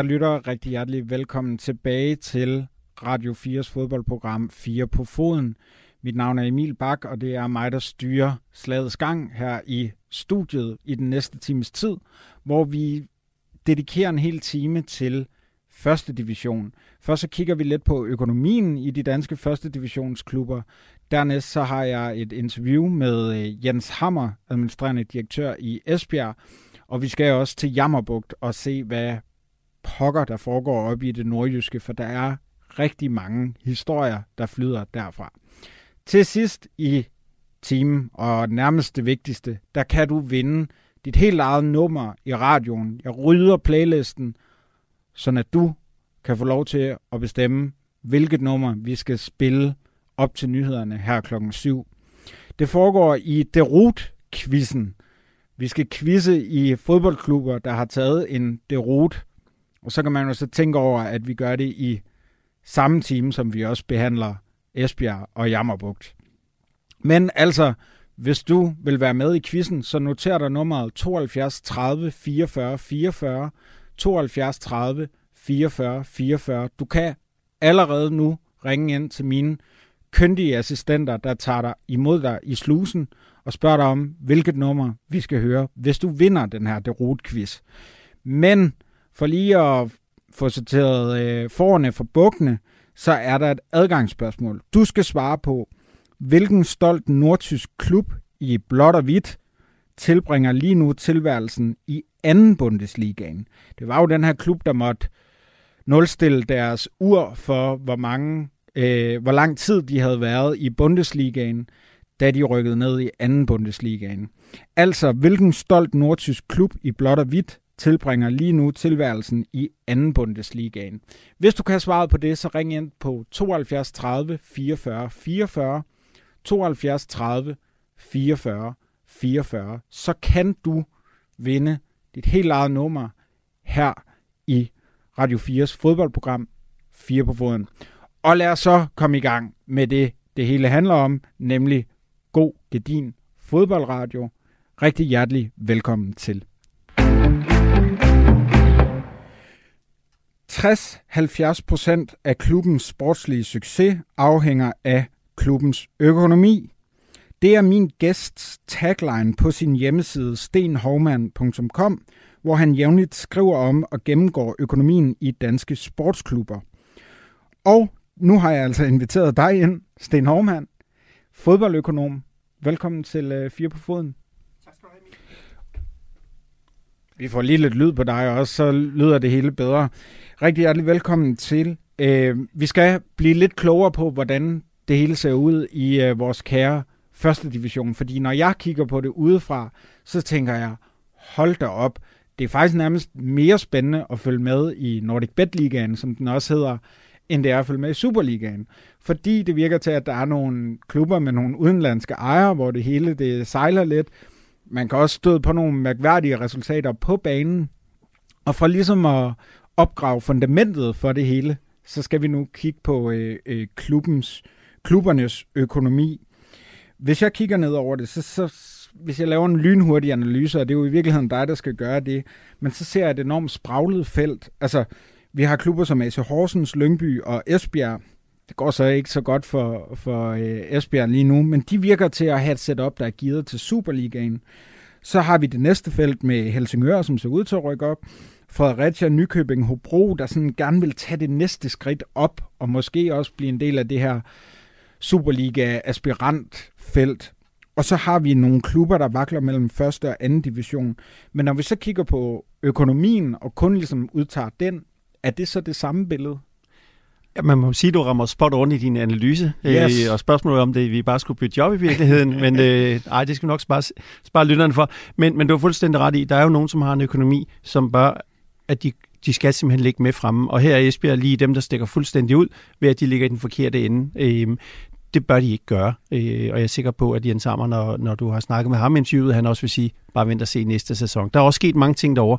Kære lyttere, rigtig hjertelig velkommen tilbage til Radio 4's fodboldprogram 4 på foden. Mit navn er Emil Bak, og det er mig, der styrer slagets gang her i studiet i den næste times tid, hvor vi dedikerer en hel time til første division. Først så kigger vi lidt på økonomien i de danske første divisionsklubber. Dernæst så har jeg et interview med øh, Jens Hammer, administrerende direktør i Esbjerg, og vi skal også til Jammerbugt og se, hvad pokker, der foregår op i det nordjyske, for der er rigtig mange historier, der flyder derfra. Til sidst i timen, og nærmest det vigtigste, der kan du vinde dit helt eget nummer i radioen. Jeg rydder playlisten, så at du kan få lov til at bestemme, hvilket nummer vi skal spille op til nyhederne her klokken 7. Det foregår i Derut-quizzen. Vi skal quizze i fodboldklubber, der har taget en Derut. Og så kan man jo så tænke over, at vi gør det i samme time, som vi også behandler Esbjerg og Jammerbugt. Men altså, hvis du vil være med i quizzen, så noter dig nummeret 72 30 44 44, 72 30 44 44. Du kan allerede nu ringe ind til mine kyndige assistenter, der tager dig imod dig i slusen og spørger dig om, hvilket nummer vi skal høre, hvis du vinder den her Derot-quiz. Men for lige at få sorteret øh, forerne for bukkene, så er der et adgangsspørgsmål. Du skal svare på, hvilken stolt nordtysk klub i blåt og hvidt tilbringer lige nu tilværelsen i anden Bundesligaen. Det var jo den her klub, der måtte nulstille deres ur for, hvor mange, øh, hvor lang tid de havde været i Bundesligaen, da de rykkede ned i anden Bundesligaen. Altså, hvilken stolt nordtysk klub i blåt og hvidt tilbringer lige nu tilværelsen i anden Bundesligaen. Hvis du kan have svaret på det, så ring ind på 72 30 44 44, 72 30 44 44, så kan du vinde dit helt eget nummer her i Radio 4's fodboldprogram 4 på foden. Og lad os så komme i gang med det, det hele handler om, nemlig god, gedin fodboldradio. Rigtig hjertelig velkommen til. 60-70 procent af klubbens sportslige succes afhænger af klubbens økonomi. Det er min gæsts tagline på sin hjemmeside stenhovman.com, hvor han jævnligt skriver om og gennemgår økonomien i danske sportsklubber. Og nu har jeg altså inviteret dig ind, Sten Hovman, fodboldøkonom. Velkommen til øh, Fire på Foden. Tak skal du have, vi får lige lidt lyd på dig også, så lyder det hele bedre. Rigtig hjertelig velkommen til. Uh, vi skal blive lidt klogere på, hvordan det hele ser ud i øh, vores kære første division. Fordi når jeg kigger på det udefra, så tænker jeg, hold da op, det er faktisk nærmest mere spændende at følge med i Nordic Bet Ligaen, som den også hedder, end det er at følge med i Superligaen. Fordi det virker til, at der er nogle klubber med nogle udenlandske ejere, hvor det hele det sejler lidt. Man kan også støde på nogle mærkværdige resultater på banen. Og for ligesom at opgrave fundamentet for det hele, så skal vi nu kigge på øh, øh, klubbens, klubbernes økonomi. Hvis jeg kigger ned over det, så, så hvis jeg laver en lynhurtig analyse, og det er jo i virkeligheden dig, der skal gøre det, men så ser jeg et enormt spraglet felt. Altså, vi har klubber som AC Horsens, Lyngby og Esbjerg. Det går så ikke så godt for, for øh, Esbjerg lige nu, men de virker til at have et setup, der er givet til Superligaen. Så har vi det næste felt med Helsingør, som ser ud til at rykke op. Fredericia, Nykøbing, Hobro, der sådan gerne vil tage det næste skridt op, og måske også blive en del af det her Superliga-aspirantfelt. Og så har vi nogle klubber, der vakler mellem første og anden division. Men når vi så kigger på økonomien og kun ligesom udtager den, er det så det samme billede? Ja, man må sige, at du rammer spot on i din analyse, yes. øh, og spørgsmålet om det, vi bare skulle bytte job i virkeligheden, men øh, ej, det skal vi nok spare, spare lytterne for. Men, men du har fuldstændig ret i, der er jo nogen, som har en økonomi, som bør, at de, de skal simpelthen ligge med fremme. Og her er Esbjerg lige dem, der stikker fuldstændig ud, ved at de ligger i den forkerte ende. Øh, det bør de ikke gøre. Øh, og jeg er sikker på, at Jens Ammer, når, når du har snakket med ham i interviewet, han også vil sige, bare vent og se næste sæson. Der er også sket mange ting derovre.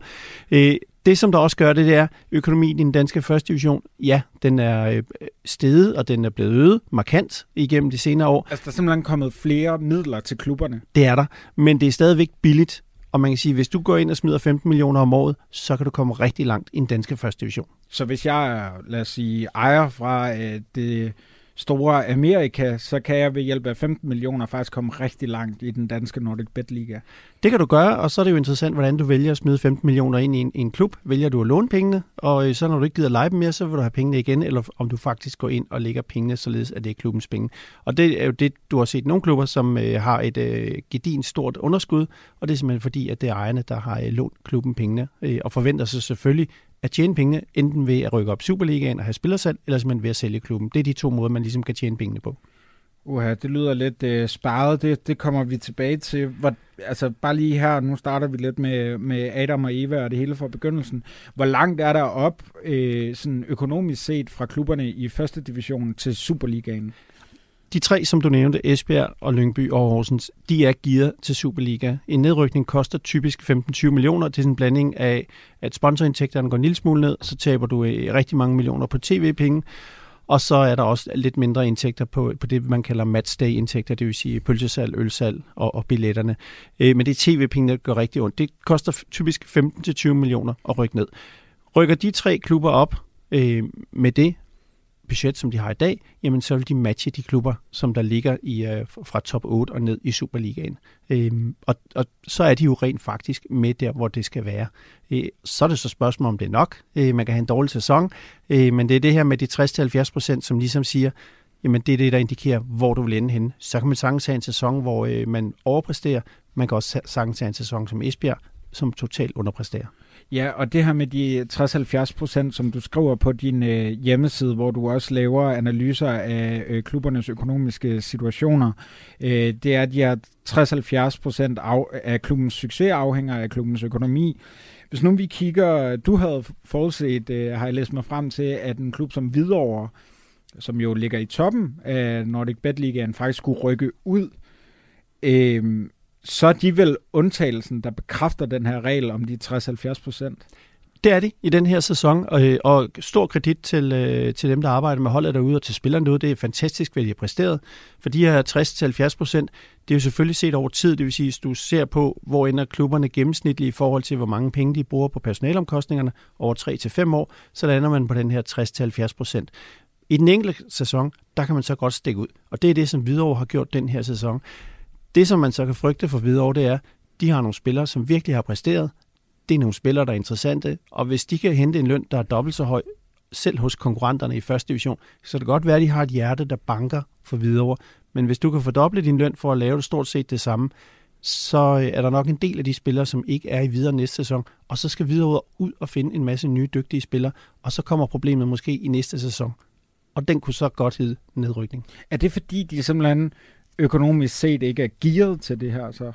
Øh, det, som der også gør det, det er, økonomien i den danske første division, ja, den er øh, steget, og den er blevet øget markant igennem de senere år. Altså, der er simpelthen kommet flere midler til klubberne? Det er der, men det er stadigvæk billigt Og man kan sige, at hvis du går ind og smider 15 millioner om året, så kan du komme rigtig langt i den danske første division. Så hvis jeg er, lad os sige, ejer fra øh, det store Amerika, så kan jeg ved hjælp af 15 millioner faktisk komme rigtig langt i den danske Nordic Bet Liga. Det kan du gøre, og så er det jo interessant, hvordan du vælger at smide 15 millioner ind i en, i en klub. Vælger du at låne pengene, og øh, så når du ikke gider lege dem mere, så vil du have pengene igen, eller om du faktisk går ind og lægger pengene, således at det er klubbens penge. Og det er jo det, du har set nogle klubber, som øh, har et øh, gedin stort underskud, og det er simpelthen fordi, at det er ejerne, der har øh, lånt klubben pengene, øh, og forventer sig selvfølgelig, at tjene pengene, enten ved at rykke op Superligaen og have spillersalg, eller simpelthen ved at sælge klubben. Det er de to måder, man ligesom kan tjene pengene på. Uha, det lyder lidt øh, sparet. Det, det kommer vi tilbage til. Hvor, altså bare lige her, nu starter vi lidt med, med Adam og Eva og det hele fra begyndelsen. Hvor langt er der op øh, sådan økonomisk set fra klubberne i første division til Superligaen? De tre, som du nævnte, Esbjerg og Lyngby og Horsens, de er gearet til Superliga. En nedrykning koster typisk 15-20 millioner. Det er en blanding af, at sponsorindtægterne går en lille smule ned, så taber du øh, rigtig mange millioner på tv-penge. Og så er der også lidt mindre indtægter på, på det, man kalder matchday-indtægter, det vil sige pølsesal, ølsal og, og billetterne. Øh, men det er tv-penge, der gør rigtig ondt. Det koster typisk 15-20 millioner at rykke ned. Rykker de tre klubber op øh, med det, budget, som de har i dag, jamen så vil de matche de klubber, som der ligger i, øh, fra top 8 og ned i Superligaen. Øhm, og, og så er de jo rent faktisk med der, hvor det skal være. Øh, så er det så spørgsmål, om det er nok. Øh, man kan have en dårlig sæson, øh, men det er det her med de 60-70 procent, som ligesom siger, jamen det er det, der indikerer, hvor du vil ende henne. Så kan man sagtens have en sæson, hvor øh, man overpræsterer. Man kan også sagtens have en sæson som Esbjerg, som totalt underpræsterer. Ja, og det her med de 60-70 procent, som du skriver på din øh, hjemmeside, hvor du også laver analyser af øh, klubbernes økonomiske situationer, øh, det er, at de her 60-70 procent af, af klubbens succes afhænger af klubbens økonomi. Hvis nu vi kigger, du havde forudset, øh, har jeg læst mig frem til, at en klub som Hvidovre, som jo ligger i toppen af Nordic Bet Ligaen, faktisk skulle rykke ud. Øh, så er de vel undtagelsen, der bekræfter den her regel om de 60-70 procent. Det er de i den her sæson, og, øh, og stor kredit til, øh, til dem, der arbejder med holdet derude og til spillerne derude. Det er fantastisk, hvad de har præsteret. For de her 60-70 procent, det er jo selvfølgelig set over tid. Det vil sige, hvis du ser på, hvor ender klubberne gennemsnitligt i forhold til, hvor mange penge de bruger på personalomkostningerne over 3-5 år, så lander man på den her 60-70 procent. I den enkelte sæson, der kan man så godt stikke ud. Og det er det, som Hvidovre har gjort den her sæson. Det, som man så kan frygte for videre, det er, de har nogle spillere, som virkelig har præsteret. Det er nogle spillere, der er interessante, og hvis de kan hente en løn, der er dobbelt så høj, selv hos konkurrenterne i første division, så det godt være, at de har et hjerte, der banker for videre. Men hvis du kan fordoble din løn for at lave det stort set det samme, så øh, er der nok en del af de spillere, som ikke er i videre næste sæson, og så skal videre ud og finde en masse nye dygtige spillere, og så kommer problemet måske i næste sæson. Og den kunne så godt hedde nedrykning. Er det fordi, de simpelthen økonomisk set ikke er gearet til det her så?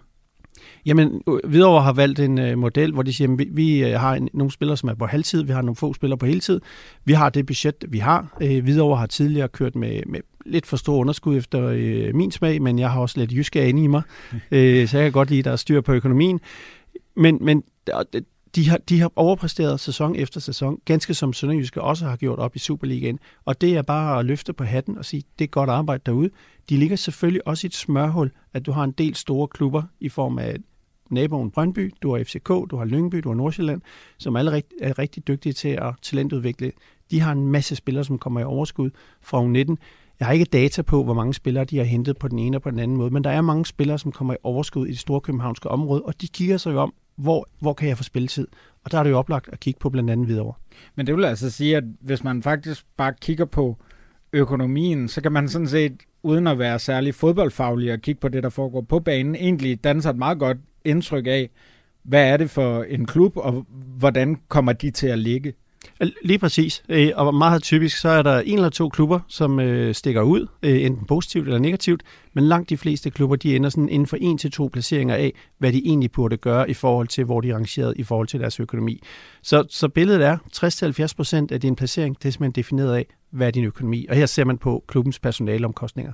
Jamen, Hvidovre har valgt en uh, model, hvor de siger, at vi, vi uh, har en, nogle spillere, som er på halvtid, vi har nogle få spillere på heltid. Vi har det budget, vi har. Uh, Hvidovre har tidligere kørt med, med lidt for stor underskud efter uh, min smag, men jeg har også lidt jyske ane i mig, uh, så jeg kan godt lide, at der er styr på økonomien. Men, men de har, de har overpræsteret sæson efter sæson, ganske som Sønderjyske også har gjort op i Superligaen. Og det er bare at løfte på hatten og sige, det er godt arbejde derude. De ligger selvfølgelig også i et smørhul, at du har en del store klubber i form af naboen Brøndby, du har FCK, du har Lyngby, du har Nordsjælland, som alle er rigtig dygtige til at talentudvikle. De har en masse spillere, som kommer i overskud fra U19. Jeg har ikke data på, hvor mange spillere de har hentet på den ene og på den anden måde, men der er mange spillere, som kommer i overskud i det store københavnske område, og de kigger sig jo om, hvor, hvor kan jeg få spilletid? Og der er det jo oplagt at kigge på blandt andet videre. Men det vil altså sige, at hvis man faktisk bare kigger på økonomien, så kan man sådan set, uden at være særlig fodboldfaglig og kigge på det, der foregår på banen, egentlig danne sig et meget godt indtryk af, hvad er det for en klub, og hvordan kommer de til at ligge? Lige præcis. Øh, og meget typisk, så er der en eller to klubber, som øh, stikker ud, øh, enten positivt eller negativt, men langt de fleste klubber, de ender sådan inden for en til to placeringer af, hvad de egentlig burde gøre i forhold til, hvor de er rangeret i forhold til deres økonomi. Så, så billedet er, 60-70 procent af din placering, det er simpelthen defineret af, hvad er din økonomi. Og her ser man på klubbens personalomkostninger.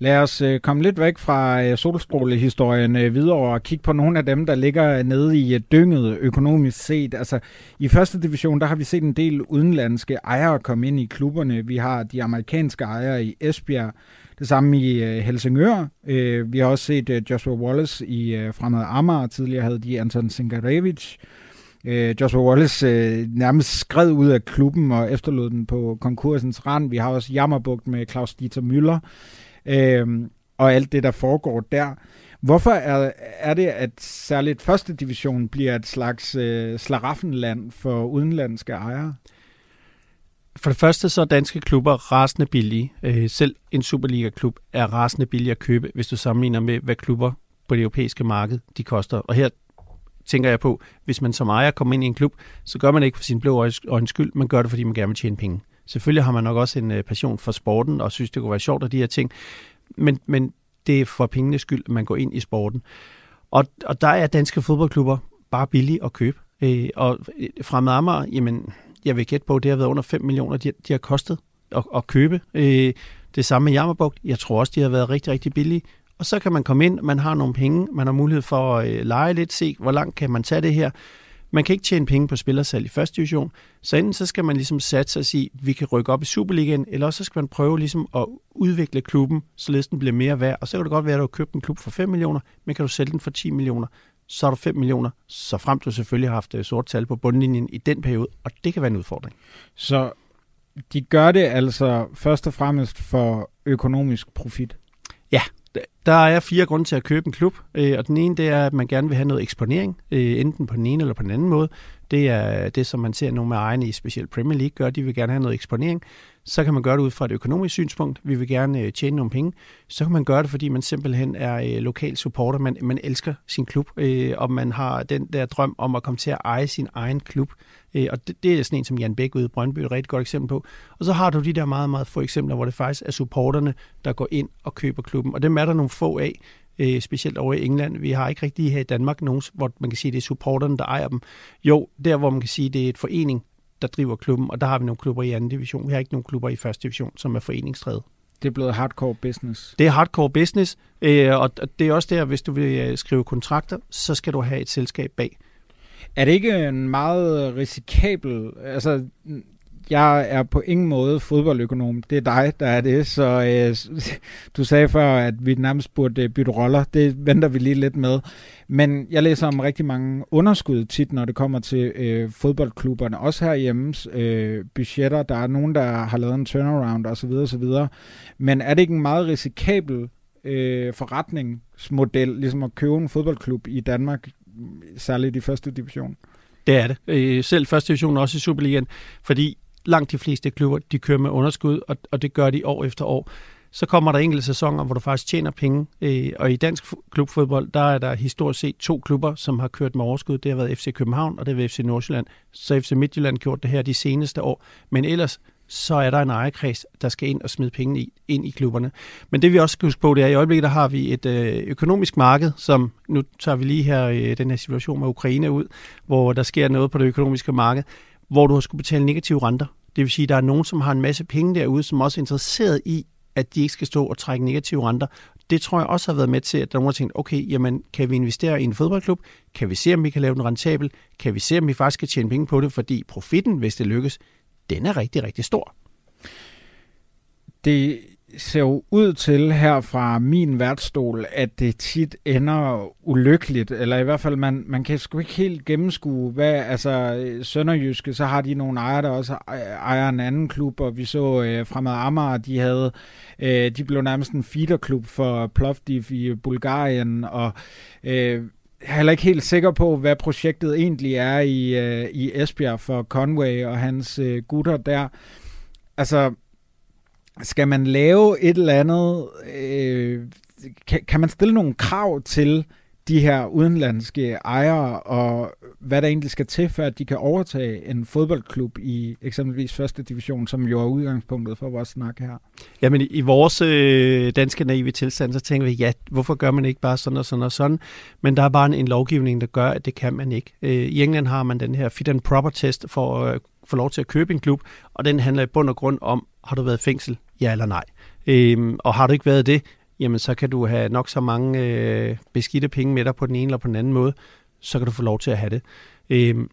Lad os øh, komme lidt væk fra øh, solstrålehistorien øh, videre og kigge på nogle af dem, der ligger øh, nede i øh, dynget økonomisk set. Altså, i første division, der har vi set en del udenlandske ejere komme ind i klubberne. Vi har de amerikanske ejere i Esbjerg, det samme i øh, Helsingør. Vi har også set Joshua Wallace i Fremad Amager. Tidligere havde de Anton Singarevic. Joshua Wallace nærmest skred ud af klubben og efterlod den på konkursens rand. Vi har også Jammerbugt med Claus Dieter Müller øh, og alt det, der foregår der. Hvorfor er, er det, at særligt første division bliver et slags øh, slaraffenland for udenlandske ejere? For det første så er danske klubber rasende billige. Øh, selv en Superliga-klub er rasende billig at købe, hvis du sammenligner med, hvad klubber på det europæiske marked de koster. Og her tænker jeg på, hvis man som ejer kommer ind i en klub, så gør man det ikke for sin blå øjens skyld, man gør det, fordi man gerne vil tjene penge. Selvfølgelig har man nok også en øh, passion for sporten, og synes, det kunne være sjovt og de her ting, men, men det er for pengenes skyld, at man går ind i sporten. Og, og der er danske fodboldklubber bare billige at købe. Øh, og øh, fremad Amager, jamen, jeg vil gætte på, at det har været under 5 millioner, de, de har kostet at, at købe. Øh, det samme med Jammerbugt. Jeg tror også, de har været rigtig, rigtig billige. Og så kan man komme ind, man har nogle penge, man har mulighed for at øh, lege lidt, se hvor langt kan man tage det her. Man kan ikke tjene penge på spillersalg i første division, så enten så skal man ligesom satse og sige, at vi kan rykke op i Superligaen, eller også så skal man prøve ligesom at udvikle klubben, således den bliver mere værd. Og så kan det godt være, at du har købt en klub for 5 millioner, men kan du sælge den for 10 millioner, så er du 5 millioner, så frem du selvfølgelig har haft øh, sort tal på bundlinjen i den periode, og det kan være en udfordring. Så de gør det altså først og fremmest for økonomisk profit? Ja, der er fire grunde til at købe en klub, øh, og den ene det er, at man gerne vil have noget eksponering, øh, enten på den ene eller på den anden måde. Det er det, som man ser nogle med ejerne i specielt Premier League gør. De vil gerne have noget eksponering. Så kan man gøre det ud fra et økonomisk synspunkt. Vi vil gerne øh, tjene nogle penge. Så kan man gøre det, fordi man simpelthen er øh, lokal supporter. Man, man elsker sin klub, øh, og man har den der drøm om at komme til at eje sin egen klub. Øh, og det, det er sådan en, som Jan Bæk ude i Brøndby et rigtig godt eksempel på. Og så har du de der meget, meget få eksempler, hvor det faktisk er supporterne, der går ind og køber klubben. Og dem er der nogle få af, øh, specielt over i England. Vi har ikke rigtig her i Danmark nogen, hvor man kan sige, det er supporterne, der ejer dem. Jo, der hvor man kan sige, det er et forening, der driver klubben, og der har vi nogle klubber i anden division. Vi har ikke nogen klubber i første division, som er foreningsdrevet. Det er blevet hardcore business. Det er hardcore business, øh, og det er også der, hvis du vil øh, skrive kontrakter, så skal du have et selskab bag. Er det ikke en meget risikabel... Altså, jeg er på ingen måde fodboldøkonom. Det er dig, der er det. Så øh, du sagde før, at vi nærmest burde øh, bytte roller. Det venter vi lige lidt med. Men jeg læser om rigtig mange underskud tit, når det kommer til øh, fodboldklubberne. Også herhjemme øh, budgetter. Der er nogen, der har lavet en turnaround osv. osv. Men er det ikke en meget risikabel øh, forretningsmodel, ligesom at købe en fodboldklub i Danmark, særligt i første division? Det er det. Øh, selv første division, også i Superligaen. Fordi langt de fleste klubber, de kører med underskud, og, og det gør de år efter år. Så kommer der enkelte sæsoner, hvor du faktisk tjener penge, øh, og i dansk klubfodbold, der er der historisk set to klubber, som har kørt med overskud. Det har været FC København, og det har været FC Nordsjælland. Så FC Midtjylland gjort det her de seneste år. Men ellers, så er der en ejerkreds, der skal ind og smide penge i, ind i klubberne. Men det vi også skal huske på, det er, at i øjeblikket der har vi et øh, økonomisk marked, som nu tager vi lige her øh, den her situation med Ukraine ud, hvor der sker noget på det økonomiske marked hvor du har skulle betale negative renter. Det vil sige, at der er nogen, som har en masse penge derude, som også er interesseret i, at de ikke skal stå og trække negative renter. Det tror jeg også har været med til, at der er nogen, der har tænkt, okay, jamen, kan vi investere i en fodboldklub? Kan vi se, om vi kan lave den rentabel? Kan vi se, om vi faktisk kan tjene penge på det? Fordi profitten, hvis det lykkes, den er rigtig, rigtig stor. Det ser jo ud til her fra min værtsstol, at det tit ender ulykkeligt, eller i hvert fald, man, man kan sgu ikke helt gennemskue, hvad, altså øh, Sønderjyske, så har de nogle ejere, der også e-, ejer en anden klub, og vi så øh, Fremad Amager, de havde, øh, de blev nærmest en feederklub for Plovdiv i Bulgarien, og øh, jeg er heller ikke helt sikker på, hvad projektet egentlig er i, øh, i Esbjerg for Conway og hans øh, gutter der. Altså, skal man lave et eller andet, øh, kan, kan man stille nogle krav til de her udenlandske ejere, og hvad der egentlig skal til, for at de kan overtage en fodboldklub i eksempelvis første division, som jo er udgangspunktet for vores snak her? Jamen i vores øh, danske naive tilstand, så tænker vi, ja, hvorfor gør man ikke bare sådan og sådan og sådan? Men der er bare en, en lovgivning, der gør, at det kan man ikke. Øh, I England har man den her fit and proper test for at øh, få lov til at købe en klub, og den handler i bund og grund om, har du været i fængsel? Ja eller nej? Øhm, og har du ikke været det, jamen så kan du have nok så mange øh, beskidte penge med dig på den ene eller på den anden måde, så kan du få lov til at have det. Øhm,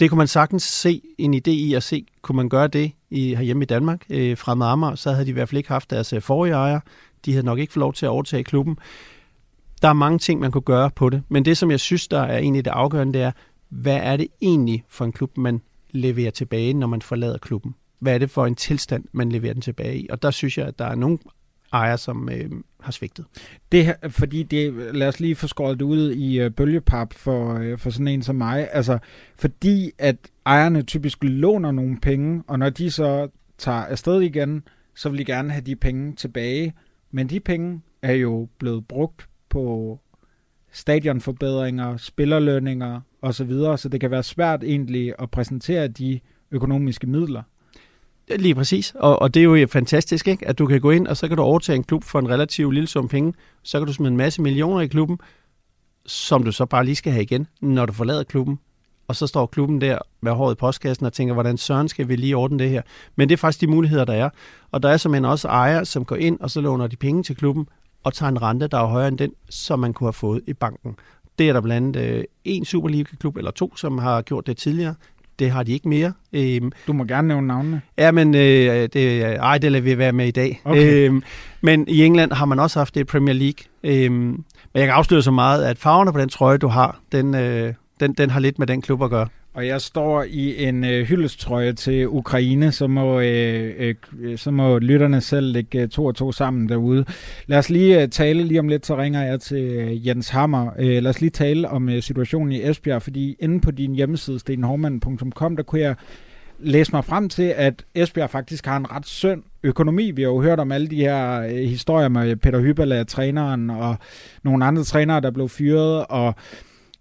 det kunne man sagtens se en idé i at se, kunne man gøre det i, herhjemme i Danmark øh, fra Amager, så havde de i hvert fald ikke haft deres øh, forrige ejer. De havde nok ikke fået lov til at overtage klubben. Der er mange ting, man kunne gøre på det, men det, som jeg synes, der er egentlig det afgørende, det er, hvad er det egentlig for en klub, man leverer tilbage, når man forlader klubben? Hvad er det for en tilstand, man leverer den tilbage i? Og der synes jeg, at der er nogle ejere, som øh, har svigtet. Det her, fordi det, lad os lige få skåret det ud i øh, bølgepap for, øh, for sådan en som mig. Altså, fordi at ejerne typisk låner nogle penge, og når de så tager afsted igen, så vil de gerne have de penge tilbage. Men de penge er jo blevet brugt på stadionforbedringer, spillerlønninger osv., så, så det kan være svært egentlig at præsentere de økonomiske midler. Lige præcis, og, og det er jo øh, fantastisk, ikke? at du kan gå ind, og så kan du overtage en klub for en relativt lille sum penge, så kan du smide en masse millioner i klubben, som du så bare lige skal have igen, når du forlader klubben. Og så står klubben der med håret i postkassen og tænker, hvordan søren skal vi lige ordne det her? Men det er faktisk de muligheder, der er. Og der er simpelthen også ejere, som går ind, og så låner de penge til klubben, og tager en rente, der er højere end den, som man kunne have fået i banken. Det er der blandt andet øh, en Superliga-klub eller to, som har gjort det tidligere. Det har de ikke mere. Øhm, du må gerne nævne navnene. Ja, men øh, det, ej, det lader vi være med i dag. Okay. Øhm, men i England har man også haft det i Premier League. Øhm, men jeg kan afsløre så meget, at farverne på den trøje, du har, den, øh, den, den har lidt med den klub at gøre og jeg står i en øh, hyldestrøje til Ukraine, så må, øh, øh, øh, så må lytterne selv lægge øh, to og to sammen derude. Lad os lige øh, tale, lige om lidt, så ringer jeg til øh, Jens Hammer. Øh, lad os lige tale om øh, situationen i Esbjerg, fordi inde på din hjemmeside, stenhormand.com, der kunne jeg læse mig frem til, at Esbjerg faktisk har en ret synd økonomi. Vi har jo hørt om alle de her øh, historier med Peter Hyberla, træneren, og nogle andre trænere, der blev fyret, og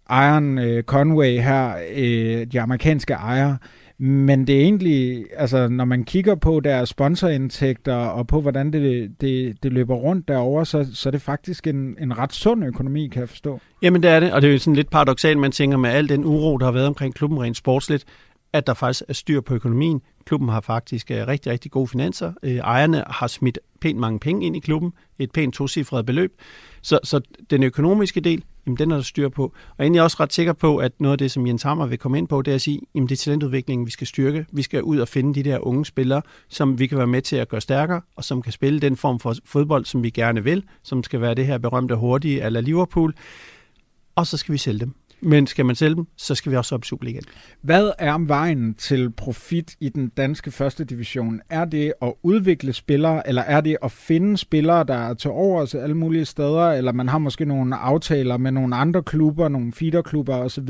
ejeren øh, Conway her, øh, de amerikanske ejere, men det er egentlig, altså når man kigger på deres sponsorindtægter og på, hvordan det, det, det løber rundt derover, så, så er det faktisk en, en ret sund økonomi, kan jeg forstå. Jamen det er det, og det er jo sådan lidt paradoxalt, man tænker med al den uro, der har været omkring klubben rent sportsligt, at der faktisk er styr på økonomien. Klubben har faktisk øh, rigtig, rigtig gode finanser. Øh, ejerne har smidt pænt mange penge ind i klubben, et pænt tocifret beløb. Så, så den økonomiske del, jamen den er der styr på. Og jeg er egentlig også ret sikker på, at noget af det, som Jens Hammer vil komme ind på, det er at sige, jamen det er talentudviklingen, vi skal styrke. Vi skal ud og finde de der unge spillere, som vi kan være med til at gøre stærkere, og som kan spille den form for fodbold, som vi gerne vil, som skal være det her berømte hurtige ala Liverpool. Og så skal vi sælge dem. Men skal man sælge dem, så skal vi også op i Superligaen. Hvad er vejen til profit i den danske første division? Er det at udvikle spillere, eller er det at finde spillere, der er til over alle mulige steder, eller man har måske nogle aftaler med nogle andre klubber, nogle feederklubber osv.,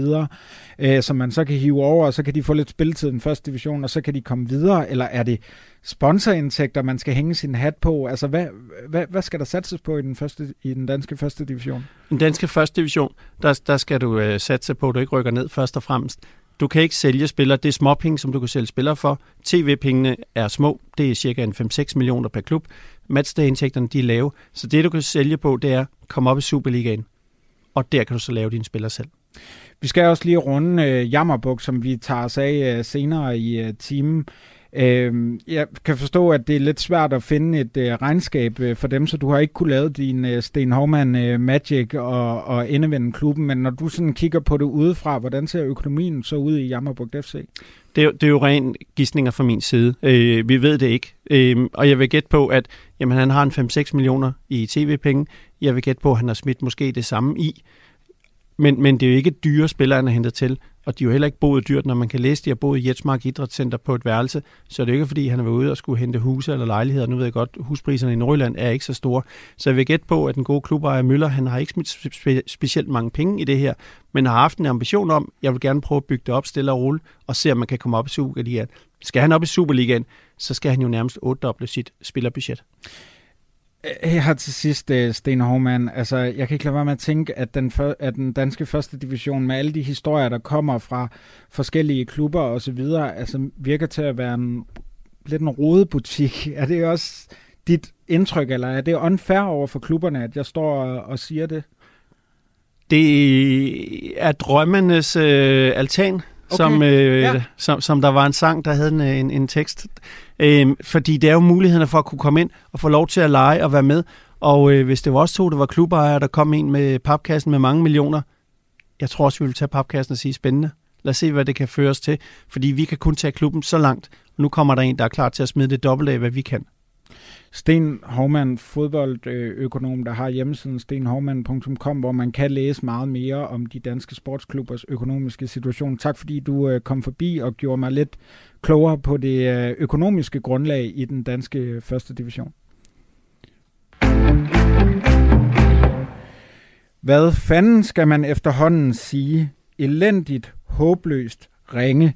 øh, som man så kan hive over, og så kan de få lidt spilletid i den første division, og så kan de komme videre, eller er det sponsorindtægter, man skal hænge sin hat på? Altså, hvad, hvad, hvad skal der satses på i den, første, i den danske første division? I den danske første division, der, der skal du øh, satse på, at du ikke rykker ned først og fremmest. Du kan ikke sælge spillere. Det er småpenge, som du kan sælge spillere for. TV-pengene er små. Det er cirka en 5-6 millioner per klub. Matchday-indtægterne de er lave. Så det, du kan sælge på, det er at komme op i Superligaen. Og der kan du så lave dine spillere selv. Vi skal også lige runde øh, Jammerbuk, som vi tager os af øh, senere i øh, timen. Øh, jeg kan forstå, at det er lidt svært at finde et øh, regnskab øh, for dem, så du har ikke kunne lave din øh, Sten Hormann øh, Magic og, og endevende klubben, men når du sådan kigger på det udefra, hvordan ser økonomien så ud i Jammerburg FC? Det er, det er jo ren gissninger fra min side. Øh, vi ved det ikke. Øh, og jeg vil gætte på, at jamen, han har en 5-6 millioner i tv-penge. Jeg vil gætte på, at han har smidt måske det samme i. Men, men det er jo ikke dyre spillere, han har hentet til. Og de er jo heller ikke boet dyrt, når man kan læse, at de har boet i Jetsmark Idrætscenter på et værelse. Så er det ikke, fordi han har været ude og skulle hente huse eller lejligheder. Nu ved jeg godt, huspriserne i Nordjylland er ikke så store. Så jeg vil gætte på, at den gode klubejer Møller, han har ikke smidt spe- specielt mange penge i det her, men har haft en ambition om, jeg vil gerne prøve at bygge det op stille og roligt, og se, om man kan komme op i Superligaen. Skal han op i Superligaen, så skal han jo nærmest ottedoble sit spillerbudget. Her til sidst, øh, Sten Hovmann, altså jeg kan ikke lade være med at tænke, at den, for, at den danske første division med alle de historier, der kommer fra forskellige klubber og så videre, altså virker til at være en, lidt en rodebutik. Er det også dit indtryk, eller er det unfair over for klubberne, at jeg står og, og siger det? Det er drømmenes øh, altan, okay. som, øh, ja. som, som der var en sang, der havde en, en, en tekst. Øh, fordi det er jo mulighederne for at kunne komme ind og få lov til at lege og være med. Og øh, hvis det var også to, der var klubejere, der kom ind med papkassen med mange millioner, jeg tror også, vi vil tage papkassen og sige spændende. Lad os se, hvad det kan føre os til, fordi vi kan kun tage klubben så langt. Nu kommer der en, der er klar til at smide det dobbelt af, hvad vi kan. Sten Hovmand, fodboldøkonom, der har hjemmesiden stenhovmand.com, hvor man kan læse meget mere om de danske sportsklubbers økonomiske situation. Tak fordi du øh, kom forbi og gjorde mig lidt klogere på det øh, økonomiske grundlag i den danske første division. Hvad fanden skal man efterhånden sige? Elendigt, håbløst, ringe.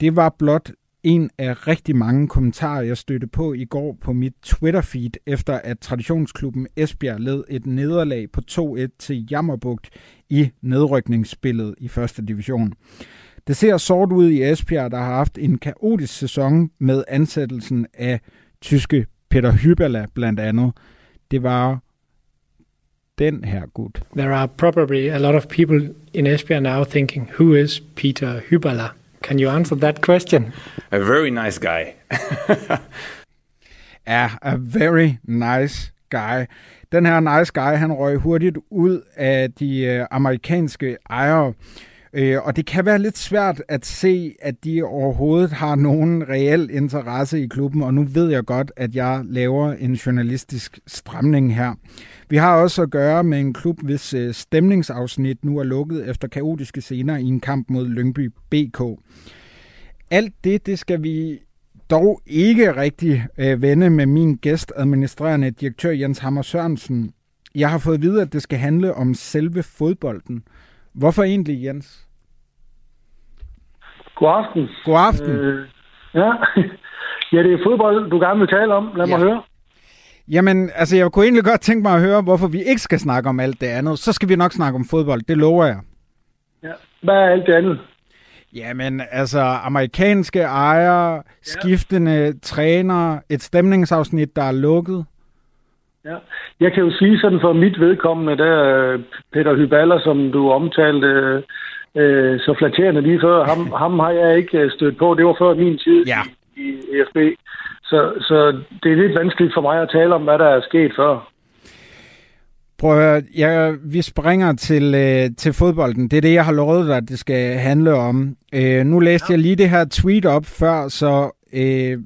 Det var blot en af rigtig mange kommentarer, jeg stødte på i går på mit Twitter-feed, efter at traditionsklubben Esbjerg led et nederlag på 2-1 til Jammerbugt i nedrykningsspillet i første division. Det ser sort ud i Esbjerg, der har haft en kaotisk sæson med ansættelsen af tyske Peter Hybala blandt andet. Det var den her gut. There are probably a lot of people in Esbjerg now thinking, who is Peter Hybala? Can you answer that question? A very nice guy. ja, a very nice guy. Den her nice guy, han røg hurtigt ud af de øh, amerikanske ejere. Øh, og det kan være lidt svært at se, at de overhovedet har nogen reel interesse i klubben, og nu ved jeg godt, at jeg laver en journalistisk stramning her. Vi har også at gøre med en klub, hvis øh, stemningsafsnit nu er lukket efter kaotiske scener i en kamp mod Lyngby BK. Alt det, det skal vi dog ikke rigtig øh, vende med min gæst, administrerende direktør Jens Hammer Sørensen. Jeg har fået at vide, at det skal handle om selve fodbolden. Hvorfor egentlig, Jens? God aften. God aften. Øh, ja. ja, det er fodbold, du gerne vil tale om. Lad ja. mig høre. Jamen, altså jeg kunne egentlig godt tænke mig at høre, hvorfor vi ikke skal snakke om alt det andet. Så skal vi nok snakke om fodbold, det lover jeg. Ja. Hvad er alt det andet? Jamen, altså amerikanske ejere, ja. skiftende træner, et stemningsafsnit, der er lukket. Ja. Jeg kan jo sige sådan for mit vedkommende, der Peter Hyballer, som du omtalte øh, så flatterende lige før, ham, ham har jeg ikke øh, stødt på. Det var før min tid ja. i, i EFB. Så, så det er lidt vanskeligt for mig at tale om, hvad der er sket før. Prøv at høre, jeg, vi springer til, øh, til fodbolden. Det er det, jeg har lovet dig, det skal handle om. Øh, nu læste ja. jeg lige det her tweet op før, så øh,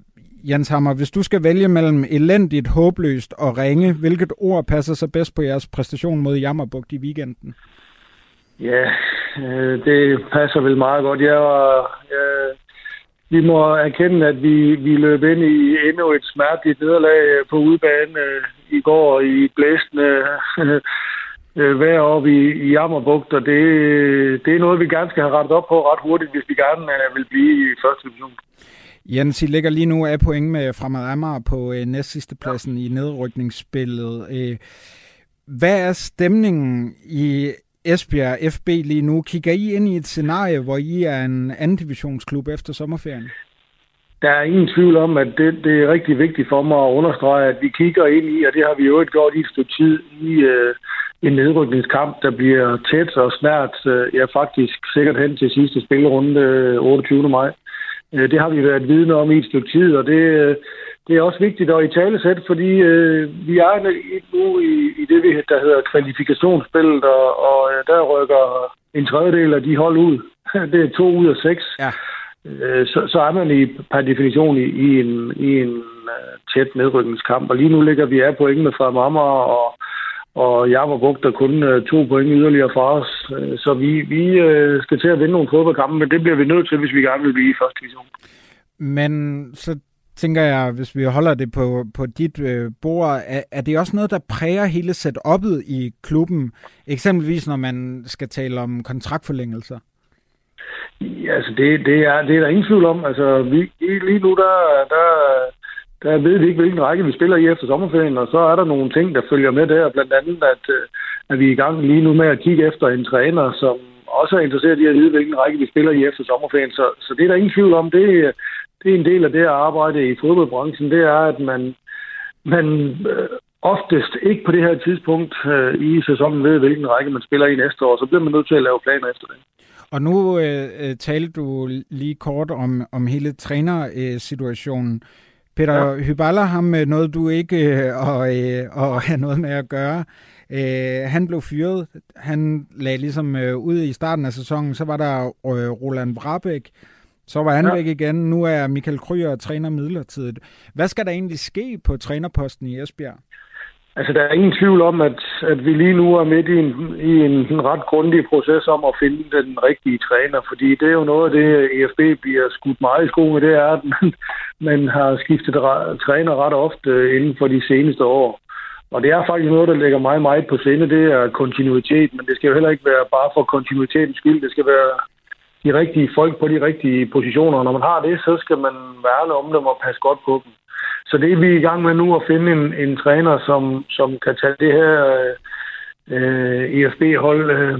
Jens Hammer, hvis du skal vælge mellem elendigt, håbløst og ringe, hvilket ord passer så bedst på jeres præstation mod Jammerbugt i weekenden? Ja, øh, det passer vel meget godt. Jeg var, jeg, vi må erkende, at vi, vi løb ind i endnu et smerteligt nederlag øh, på udebane øh, i går i blæsende øh, vejr oppe i, i Ammerbugt, og det, det er noget, vi gerne skal have rettet op på ret hurtigt, hvis vi gerne øh, vil blive i første division. Jens, I ligger lige nu af point med Fremad Amager på øh, næst sidste pladsen ja. i nedrykningsspillet. Øh, hvad er stemningen i Esbjerg FB lige nu. Kigger I ind i et scenarie, hvor I er en anden divisionsklub efter sommerferien? Der er ingen tvivl om, at det, det er rigtig vigtigt for mig at understrege, at vi kigger ind i, og det har vi jo ikke gjort i et stykke tid, i øh, en nedrykningskamp, der bliver tæt og snært, øh, ja faktisk sikkert hen til sidste spillerunde øh, 28. maj. Øh, det har vi været vidne om i et stykke tid, og det, øh, det er også vigtigt at i tale sæt, fordi øh, vi er nu i, i det, der hedder kvalifikationsspillet, og, og øh, der rykker en tredjedel af de hold ud. det er to ud af seks. Ja. Øh, så, så er man i, per definition i, i en, i en uh, tæt nedrykningskamp, og lige nu ligger vi af pointene fra Mamma og, og Jammerbugt der kun uh, to point yderligere fra os. Uh, så vi, vi uh, skal til at vinde nogle fodboldkampe, men det bliver vi nødt til, hvis vi gerne vil blive i første division. Men så tænker jeg, hvis vi holder det på, på dit øh, bord, er, er det også noget, der præger hele setup'et i klubben? Eksempelvis når man skal tale om kontraktforlængelser? Ja, altså det, det, er, det er der ingen tvivl om. Altså vi, lige nu, der, der, der ved vi ikke, hvilken række vi spiller i efter sommerferien, og så er der nogle ting, der følger med der. Blandt andet, at, øh, at vi er i gang lige nu med at kigge efter en træner, som også er interesseret i at vide, hvilken række vi spiller i efter sommerferien. Så, så det er der ingen tvivl om. Det, det er en del af det at arbejde i fodboldbranchen, det er, at man, man øh, oftest ikke på det her tidspunkt øh, i sæsonen ved, hvilken række man spiller i næste år, så bliver man nødt til at lave planer efter det. Og nu øh, øh talte du lige kort om, om hele trænersituationen. Peter ja. Hyballa, ham med noget, du ikke øh, og, øh, og have noget med at gøre. Øh, han blev fyret. Han lagde ligesom øh, ud i starten af sæsonen. Så var der øh, Roland Brabæk. Så var han ja. væk igen. Nu er Michael Kryer træner midlertidigt. Hvad skal der egentlig ske på trænerposten i Esbjerg? Altså, der er ingen tvivl om, at, at vi lige nu er midt i en, i en, en ret grundig proces om at finde den rigtige træner, fordi det er jo noget af det, EFB bliver skudt meget i skoene, det er, at man, man har skiftet træner ret ofte inden for de seneste år. Og det er faktisk noget, der ligger meget, meget på sinde, det er kontinuitet, men det skal jo heller ikke være bare for kontinuitetens skyld, det skal være de rigtige folk på de rigtige positioner. Og når man har det, så skal man værne om dem og passe godt på dem. Så det er vi i gang med nu at finde en, en træner, som, som kan tage det her øh, øh EFB-hold øh,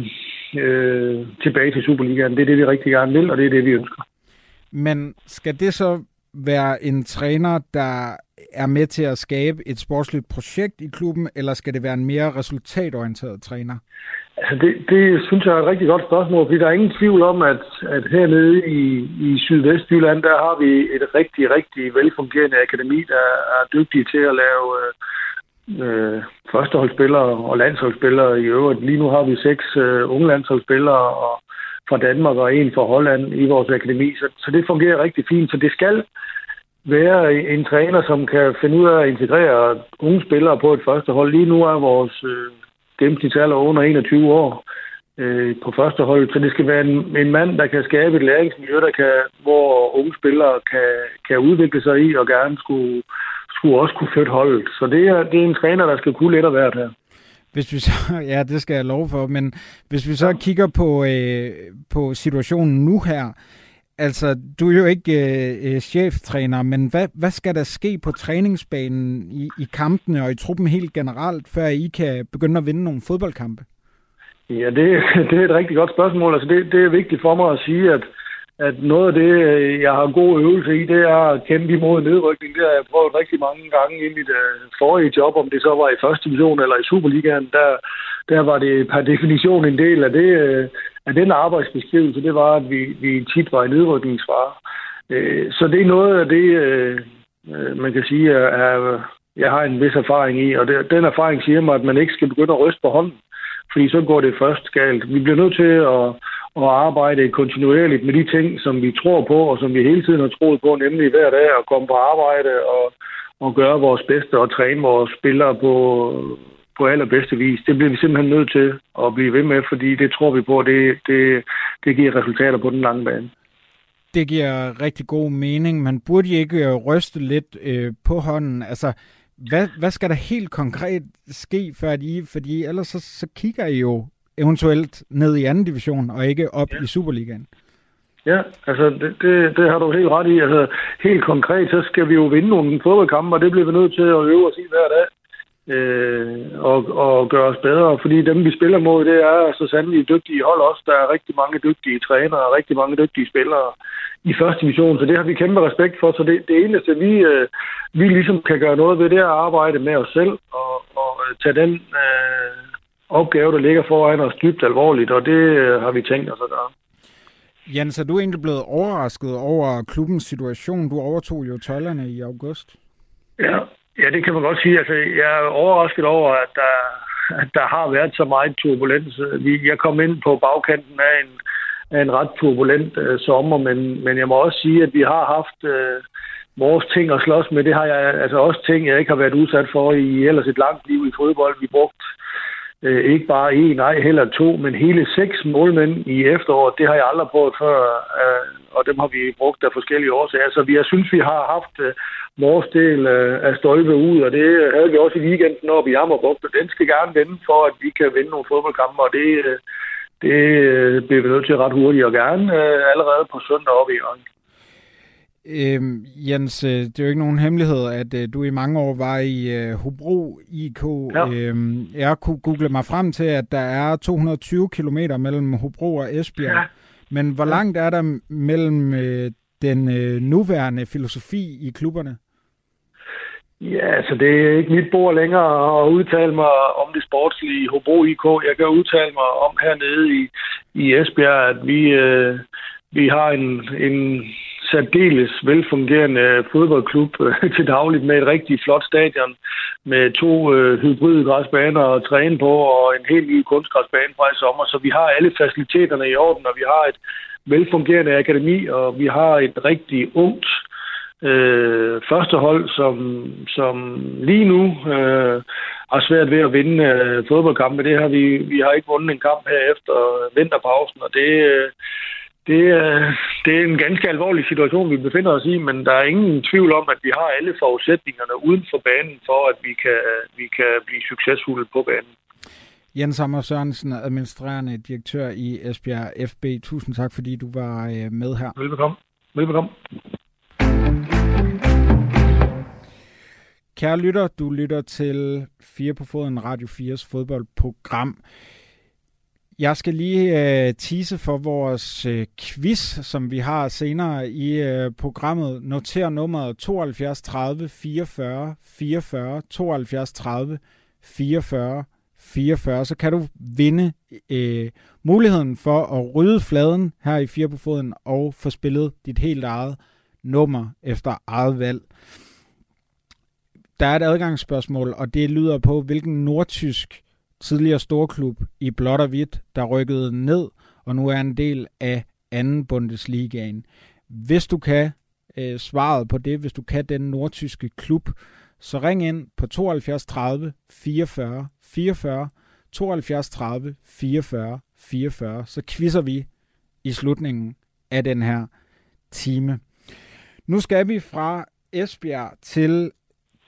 øh, tilbage til Superligaen. Det er det, vi rigtig gerne vil, og det er det, vi ønsker. Men skal det så være en træner, der er med til at skabe et sportsligt projekt i klubben, eller skal det være en mere resultatorienteret træner? Altså det, det synes jeg er et rigtig godt spørgsmål, fordi der er ingen tvivl om, at, at hernede i, i Sydvestjylland, der har vi et rigtig, rigtig velfungerende akademi, der er dygtige til at lave øh, øh førsteholdsspillere og landsholdsspillere i øvrigt. Lige nu har vi seks øh, unge landsholdsspillere og, fra Danmark og en fra Holland i vores akademi, så, så det fungerer rigtig fint. Så det skal være en træner, som kan finde ud af at integrere unge spillere på et første hold. Lige nu er vores øh, gennemsnitsalder under 21 år øh, på første hold, så det skal være en, en mand, der kan skabe et læringsmiljø, der kan, hvor unge spillere kan, kan udvikle sig i og gerne skulle, skulle også kunne flytte holdet. Så det er, det er en træner, der skal kunne lidt af hvert her. Hvis vi så, ja, det skal jeg love for, men hvis vi så ja. kigger på, øh, på situationen nu her, altså, du er jo ikke øh, øh, cheftræner, men hvad, hvad skal der ske på træningsbanen i, i kampene og i truppen helt generelt, før I kan begynde at vinde nogle fodboldkampe? Ja, det, det er et rigtig godt spørgsmål. Altså, det, det er vigtigt for mig at sige, at, at noget af det, øh, jeg har god øvelse i, det er at kæmpe imod nedrykning. Det har jeg prøvet rigtig mange gange i mit uh, forrige job, om det så var i første division eller i Superligaen. Der, der var det per definition en del af det, uh, af den arbejdsbeskrivelse, det var, at vi, vi tit var i nedrykningsfare. Øh, så det er noget af det, øh, øh man kan sige, er, jeg har en vis erfaring i, og det, den erfaring siger mig, at man ikke skal begynde at ryste på hånden, fordi så går det først galt. Vi bliver nødt til at, at arbejde kontinuerligt med de ting, som vi tror på, og som vi hele tiden har troet på, nemlig hver dag at komme på arbejde og, og gøre vores bedste og træne vores spillere på, på allerbedste vis. Det bliver vi simpelthen nødt til at blive ved med, fordi det tror vi på, det, det, det giver resultater på den lange bane. Det giver rigtig god mening. Man burde ikke øh, ryste lidt øh, på hånden. Altså, hvad, hvad skal der helt konkret ske, før I, fordi ellers så, så kigger I jo eventuelt ned i anden division, og ikke op ja. i Superligaen. Ja, altså det, det, det har du helt ret i. Altså helt konkret, så skal vi jo vinde nogle fodboldkampe, og det bliver vi nødt til at øve os i hver dag øh, og, og gøre os bedre. Fordi dem, vi spiller mod, det er så sandelig dygtige hold også. Der er rigtig mange dygtige trænere og rigtig mange dygtige spillere i første division, så det har vi kæmpe respekt for. Så det, det eneste, vi, øh, vi ligesom kan gøre noget ved, det er at arbejde med os selv og, og tage den øh, opgave, der ligger foran os dybt alvorligt, og det øh, har vi tænkt os at gøre. Jens, er du egentlig blevet overrasket over klubbens situation? Du overtog jo tøjlerne i august. Ja, Ja, det kan man godt sige. Altså, jeg er overrasket over, at der, at der har været så meget turbulens. Jeg kom ind på bagkanten af en, af en ret turbulent uh, sommer, men, men jeg må også sige, at vi har haft uh, vores ting at slås med. Det har jeg altså også ting, jeg ikke har været udsat for i ellers et langt liv i fodbold. Vi brugt Øh, ikke bare en, nej, heller to, men hele seks målmænd i efteråret. Det har jeg aldrig prøvet før, øh, og dem har vi brugt af forskellige årsager. Så vi, jeg synes, vi har haft uh, vores del af stolpe ud, og det havde vi også i weekenden oppe i Ammerbugt, og den skal gerne vende for, at vi kan vinde nogle fodboldkampe, og det, det bliver vi nødt til ret hurtigt og gerne allerede på søndag oppe i Jørgen. Øhm, Jens, øh, det er jo ikke nogen hemmelighed, at øh, du i mange år var i øh, Hobro IK. Ja. Øhm, jeg kunne google mig frem til, at der er 220 km mellem Hobro og Esbjerg. Ja. Men hvor langt er der mellem øh, den øh, nuværende filosofi i klubberne? Ja, altså det er ikke mit bord længere at udtale mig om det sportslige Hobro IK. Jeg kan udtale mig om hernede i, i Esbjerg, at vi, øh, vi har en, en særdeles velfungerende fodboldklub øh, til dagligt med et rigtig flot stadion med to øh, hybride græsbaner at træne på og en helt ny kunstgræsbane fra i sommer. Så vi har alle faciliteterne i orden, og vi har et velfungerende akademi, og vi har et rigtig ungt øh, første hold, som, som lige nu øh, har svært ved at vinde øh, fodboldkampe. Det har vi, vi har ikke vundet en kamp her efter vinterpausen, og det, øh, det, det er en ganske alvorlig situation, vi befinder os i, men der er ingen tvivl om, at vi har alle forudsætningerne uden for banen for, at vi kan, vi kan blive succesfulde på banen. Jens Sommer Sørensen, administrerende direktør i Esbjerg FB. Tusind tak, fordi du var øh, med her. Velbekomme. Velbekomme. Kære lytter, du lytter til 4 på foden Radio 4's fodboldprogram. Jeg skal lige øh, tease for vores øh, quiz, som vi har senere i øh, programmet. Noter nummeret 72 30 44 44 72 30 44 44. Så kan du vinde øh, muligheden for at rydde fladen her i Fire på foden og få spillet dit helt eget nummer efter eget valg. Der er et adgangsspørgsmål, og det lyder på, hvilken nordtysk tidligere storklub i blåt og hvidt, der rykkede ned og nu er en del af anden Bundesligaen. Hvis du kan øh, svaret på det, hvis du kan den nordtyske klub, så ring ind på 72 30 44 44 72 30 44 44, så quizzer vi i slutningen af den her time. Nu skal vi fra Esbjerg til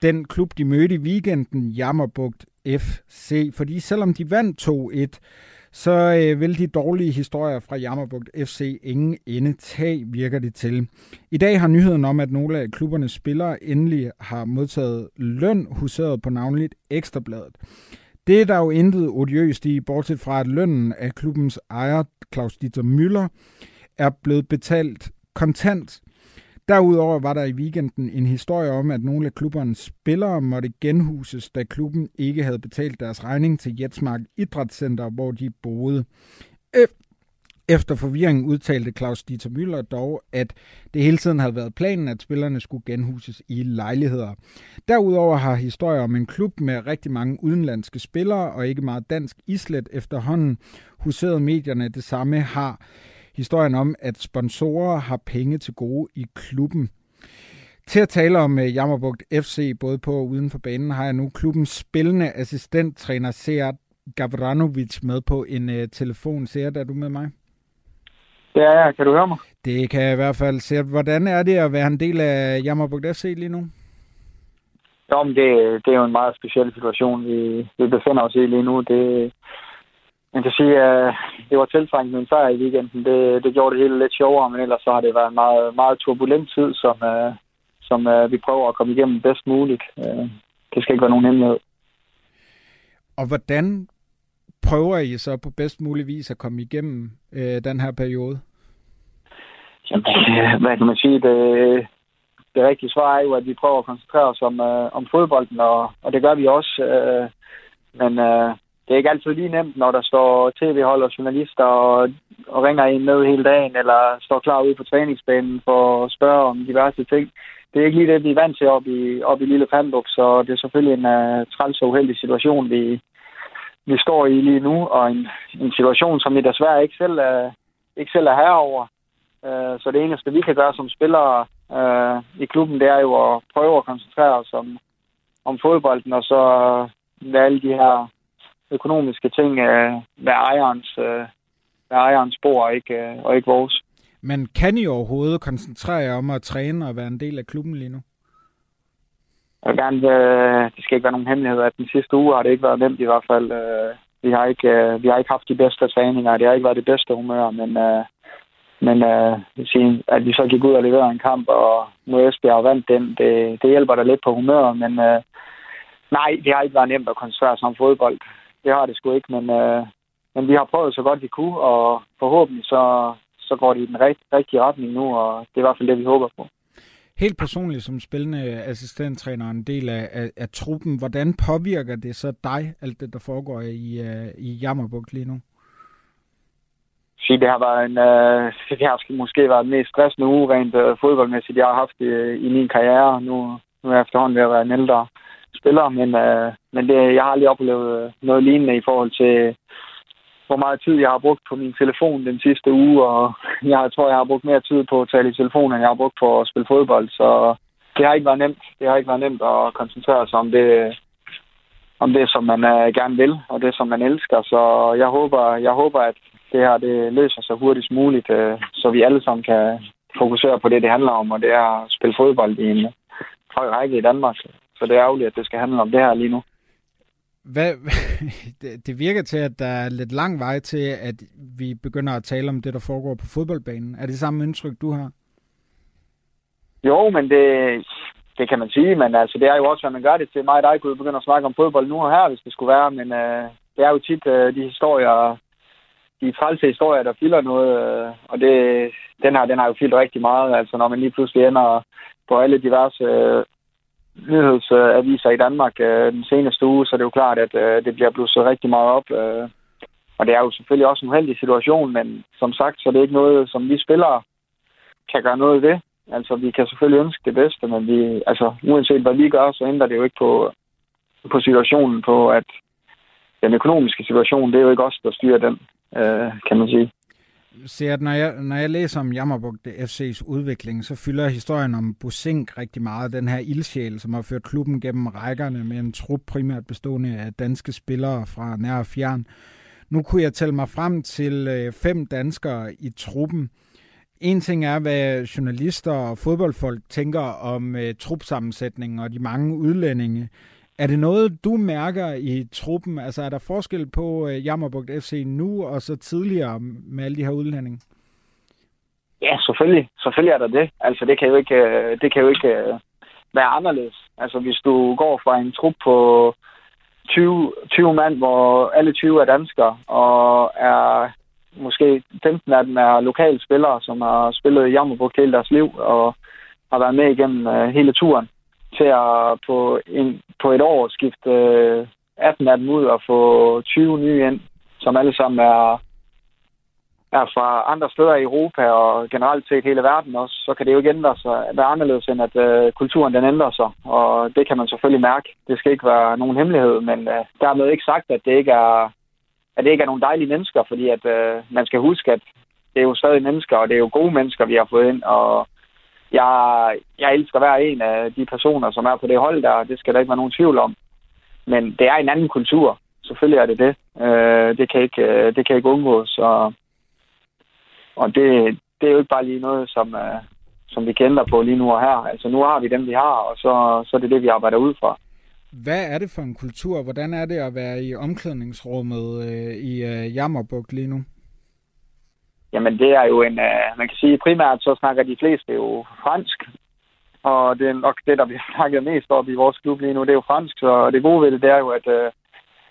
den klub, de mødte i weekenden, Jammerbugt FC. Fordi selvom de vandt 2-1, så øh, vil de dårlige historier fra Jammerbugt FC ingen ende tag, virker det til. I dag har nyheden om, at nogle af klubbernes spillere endelig har modtaget løn huseret på navnligt Ekstrabladet. Det er der jo intet odiøst i, bortset fra at lønnen af klubbens ejer, Claus Dieter Müller, er blevet betalt kontant Derudover var der i weekenden en historie om, at nogle af klubbernes spillere måtte genhuses, da klubben ikke havde betalt deres regning til Jetsmark Idrætscenter, hvor de boede. Efter forvirringen udtalte Claus Dieter Müller dog, at det hele tiden havde været planen, at spillerne skulle genhuses i lejligheder. Derudover har historier om en klub med rigtig mange udenlandske spillere og ikke meget dansk islet efterhånden huseret medierne. Det samme har historien om, at sponsorer har penge til gode i klubben. Til at tale om uh, Jammerbugt FC, både på og uden for banen, har jeg nu klubbens spillende assistenttræner Seat Gavranovic med på en uh, telefon. Seat, er du med mig? Er jeg. Kan du høre mig? Det kan jeg i hvert fald. Seat, hvordan er det at være en del af Jammerbugt FC lige nu? Jo, men det, det er jo en meget speciel situation, vi, vi befinder os i lige nu. Det, man kan sige, at det var tiltrængt med en sejr i weekenden. Det, det gjorde det hele lidt sjovere, men ellers så har det været en meget, meget turbulent tid, som, uh, som uh, vi prøver at komme igennem bedst muligt. Uh, det skal ikke være nogen hemmelighed. Og hvordan prøver I så på bedst mulig vis at komme igennem uh, den her periode? Jamen, hvad kan man sige? Det, det rigtige svar er jo, at vi prøver at koncentrere os om, uh, om fodbolden, og, og det gør vi også. Uh, men uh, det er ikke altid lige nemt, når der står tv-hold og journalister og, og ringer ind ned hele dagen, eller står klar ude på træningsbanen for at spørge om diverse ting. Det er ikke lige det, vi er vant til op i, op i Lille Pandrup, så det er selvfølgelig en uh, træls og uheldig situation, vi, vi står i lige nu, og en, en situation, som vi desværre ikke selv, uh, ikke selv er herover. Uh, så det eneste, vi kan gøre som spillere uh, i klubben, det er jo at prøve at koncentrere os om, om fodbolden, og så lade alle de her økonomiske ting øh, være ejerens, øh, være ejerens spor, og ikke, øh, og ikke vores. Men kan I overhovedet koncentrere jer om at træne og være en del af klubben lige nu? Jeg vil gerne, øh, det skal ikke være nogen hemmelighed, at den sidste uge har det ikke været nemt i hvert fald. Øh, vi, har ikke, øh, vi har ikke haft de bedste træninger, det har ikke været det bedste humør, men, øh, men øh, at vi så gik ud og leverede en kamp, og mod Esbjerg vandt den, det, det hjælper da lidt på humør, men øh, nej, det har ikke været nemt at koncentrere sig om fodbold det har det sgu ikke, men, øh, men vi har prøvet så godt vi kunne, og forhåbentlig så, så går det i den rigt, rigtige retning nu, og det er i hvert fald det, vi håber på. Helt personligt som spillende assistenttræner en del af, af, af truppen, hvordan påvirker det så dig, alt det, der foregår i, uh, i Jammerbugt lige nu? sige, det har været en, øh, det har måske været den mest stressende uge rent øh, fodboldmæssigt, jeg har haft i, i min karriere. Nu, nu er jeg efterhånden ved at være en ældre spillere, men, øh, men det, jeg har aldrig oplevet øh, noget lignende i forhold til, hvor meget tid jeg har brugt på min telefon den sidste uge, og jeg tror, jeg har brugt mere tid på at tale i telefon, end jeg har brugt på at spille fodbold, så det har ikke været nemt. Det har ikke været nemt at koncentrere sig om det, om det som man øh, gerne vil, og det, som man elsker. Så jeg håber, jeg håber at det her det løser sig hurtigst muligt, øh, så vi alle sammen kan fokusere på det, det handler om, og det er at spille fodbold i en høj række i Danmark. Så det er ærgerligt, at det skal handle om det her lige nu. Hvad, det virker til, at der er lidt lang vej til, at vi begynder at tale om det, der foregår på fodboldbanen. Er det samme indtryk, du har? Jo, men det, det kan man sige, men altså, det er jo også, hvad man gør det til. Mig og dig kunne begynde at snakke om fodbold nu og her, hvis det skulle være, men øh, det er jo tit øh, de historier, de trælse historier, der fylder noget, øh, og det, den her, den har jo fyldt rigtig meget, altså når man lige pludselig ender på alle diverse øh, nyhedsaviser i Danmark øh, den seneste uge, så det er jo klart, at øh, det bliver blusset rigtig meget op. Øh, og det er jo selvfølgelig også en uheldig situation, men som sagt, så det er ikke noget, som vi spillere kan gøre noget ved. Altså, vi kan selvfølgelig ønske det bedste, men vi, altså, uanset hvad vi gør, så ændrer det jo ikke på, på situationen, på at den økonomiske situation, det er jo ikke os, der styrer den, øh, kan man sige. Se, at når jeg, når jeg læser om Jammerbugt FC's udvikling, så fylder historien om Busink rigtig meget. Den her ildsjæl, som har ført klubben gennem rækkerne med en trup primært bestående af danske spillere fra nær og fjern. Nu kunne jeg tælle mig frem til øh, fem danskere i truppen. En ting er, hvad journalister og fodboldfolk tænker om øh, trupsammensætningen og de mange udlændinge. Er det noget, du mærker i truppen? Altså er der forskel på øh, Jammerbugt FC nu og så tidligere med alle de her udlændinge? Ja, selvfølgelig. Selvfølgelig er der det. Altså det kan jo ikke, øh, det kan jo ikke øh, være anderledes. Altså hvis du går fra en trup på 20, 20 mand, hvor alle 20 er danskere, og er måske 15 af dem er lokale spillere, som har spillet i Jammerbugt hele deres liv og har været med igennem øh, hele turen til at på, en, på et år skifte øh, 18 af dem ud og få 20 nye ind, som alle sammen er, er fra andre steder i Europa og generelt set hele verden også, så kan det jo ikke ændre sig, være anderledes end at øh, kulturen den ændrer sig, og det kan man selvfølgelig mærke. Det skal ikke være nogen hemmelighed, men øh, dermed ikke sagt, at det ikke er at det ikke er nogle dejlige mennesker, fordi at øh, man skal huske, at det er jo stadig mennesker, og det er jo gode mennesker, vi har fået ind, og jeg, jeg elsker hver en af de personer, som er på det hold der, det skal der ikke være nogen tvivl om. Men det er en anden kultur. Selvfølgelig er det det. Øh, det, kan ikke, øh, det kan ikke undgås, og, og det, det er jo ikke bare lige noget, som, øh, som vi kender på lige nu og her. Altså nu har vi dem, vi har, og så, så er det det, vi arbejder ud fra. Hvad er det for en kultur? Hvordan er det at være i omklædningsrummet øh, i øh, Jammerbugt lige nu? Jamen, det er jo en... Øh, man kan sige, primært så snakker de fleste jo fransk. Og det er nok det, der bliver snakket mest op i vores klub lige nu, det er jo fransk. Så det gode ved det, det er jo, at øh,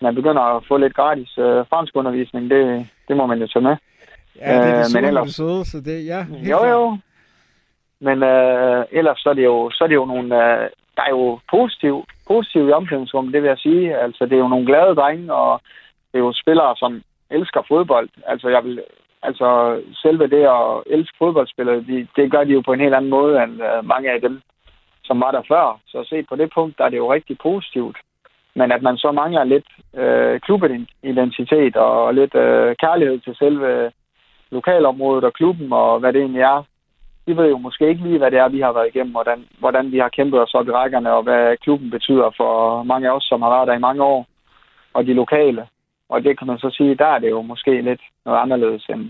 man begynder at få lidt gratis øh, fransk undervisning. Det, det må man jo tage med. Ja, det er det øh, men ellers... søde, så det, ja. Jo, jo. Men øh, ellers så er det jo, så er det jo nogle, øh, der er jo positiv, positiv i omklædningsrummet, det vil jeg sige. Altså, det er jo nogle glade drenge, og det er jo spillere, som elsker fodbold. Altså, jeg vil, altså selve det at elske fodboldspillere, de, det gør de jo på en helt anden måde end øh, mange af dem, som var der før. Så set på det punkt, der er det jo rigtig positivt. Men at man så mangler lidt øh, klubidentitet og lidt øh, kærlighed til selve lokalområdet og klubben og hvad det egentlig er, de ved jo måske ikke lige, hvad det er, vi har været igennem, hvordan, hvordan vi har kæmpet os op i rækkerne, og hvad klubben betyder for mange af os, som har været der i mange år, og de lokale. Og det kan man så sige, der er det jo måske lidt noget anderledes end,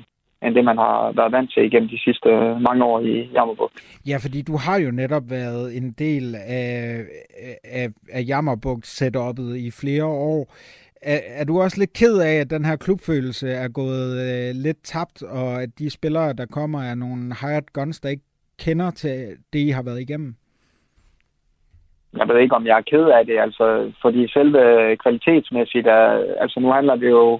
end det, man har været vant til igennem de sidste mange år i Jammerbugt. Ja, fordi du har jo netop været en del af, af, af Jammerbugt-setup'et i flere år. Er, er du også lidt ked af, at den her klubfølelse er gået øh, lidt tabt, og at de spillere, der kommer, er nogle hired guns, der ikke kender til det, I har været igennem? Jeg ved ikke, om jeg er ked af det, altså, fordi selve kvalitetsmæssigt, er, altså nu handler det jo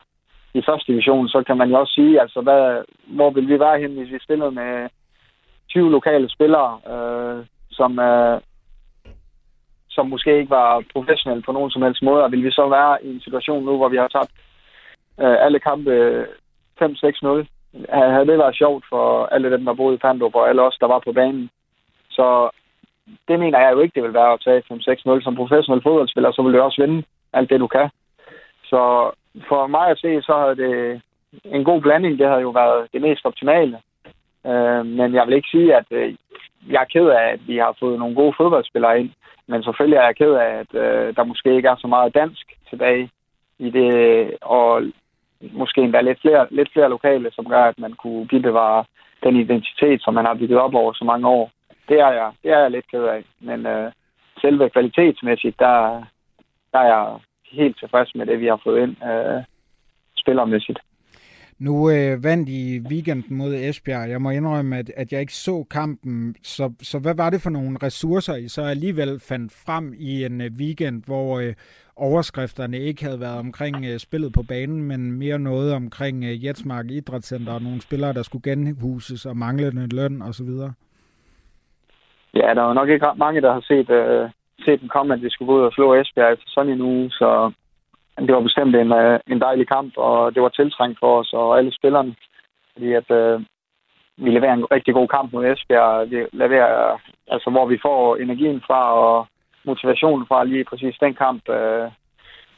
i første division, så kan man jo også sige, altså hvad, hvor vil vi være hen, hvis vi stillede med 20 lokale spillere, øh, som, øh, som måske ikke var professionelle på nogen som helst måde, og vil vi så være i en situation nu, hvor vi har tabt øh, alle kampe 5-6-0, havde det været sjovt for alle dem, der boede i Pandrup, og alle os, der var på banen. Så det mener jeg jo ikke, det vil være at tage 5-6-0 som professionel fodboldspiller, så vil du også vinde alt det, du kan. Så for mig at se, så havde det en god blanding. Det havde jo været det mest optimale. Øh, men jeg vil ikke sige, at øh, jeg er ked af, at vi har fået nogle gode fodboldspillere ind. Men selvfølgelig er jeg ked af, at øh, der måske ikke er så meget dansk tilbage i det, og måske endda lidt flere, lidt flere lokale, som gør, at man kunne bevare den identitet, som man har bygget op over så mange år. Det er jeg, det er jeg lidt ked af. Men øh, selve kvalitetsmæssigt, der, der er jeg helt tilfreds med det, vi har fået ind øh, spillermæssigt. Nu øh, vandt I weekenden mod Esbjerg. Jeg må indrømme, at, at jeg ikke så kampen. Så, så hvad var det for nogle ressourcer, I så alligevel fandt frem i en øh, weekend, hvor øh, overskrifterne ikke havde været omkring øh, spillet på banen, men mere noget omkring øh, Jetsmark Idrætscenter og nogle spillere, der skulle genhuses og manglende løn osv.? Ja, der er nok ikke mange, der har set, øh, set den komme, at vi skulle gå ud og slå Esbjerg efter sådan en uge, så det var bestemt en, øh, en dejlig kamp, og det var tiltrængt for os og alle spillerne, fordi at øh, vi leverer en rigtig god kamp mod Esbjerg, vi leverer, altså hvor vi får energien fra og motivationen fra lige præcis den kamp. Øh,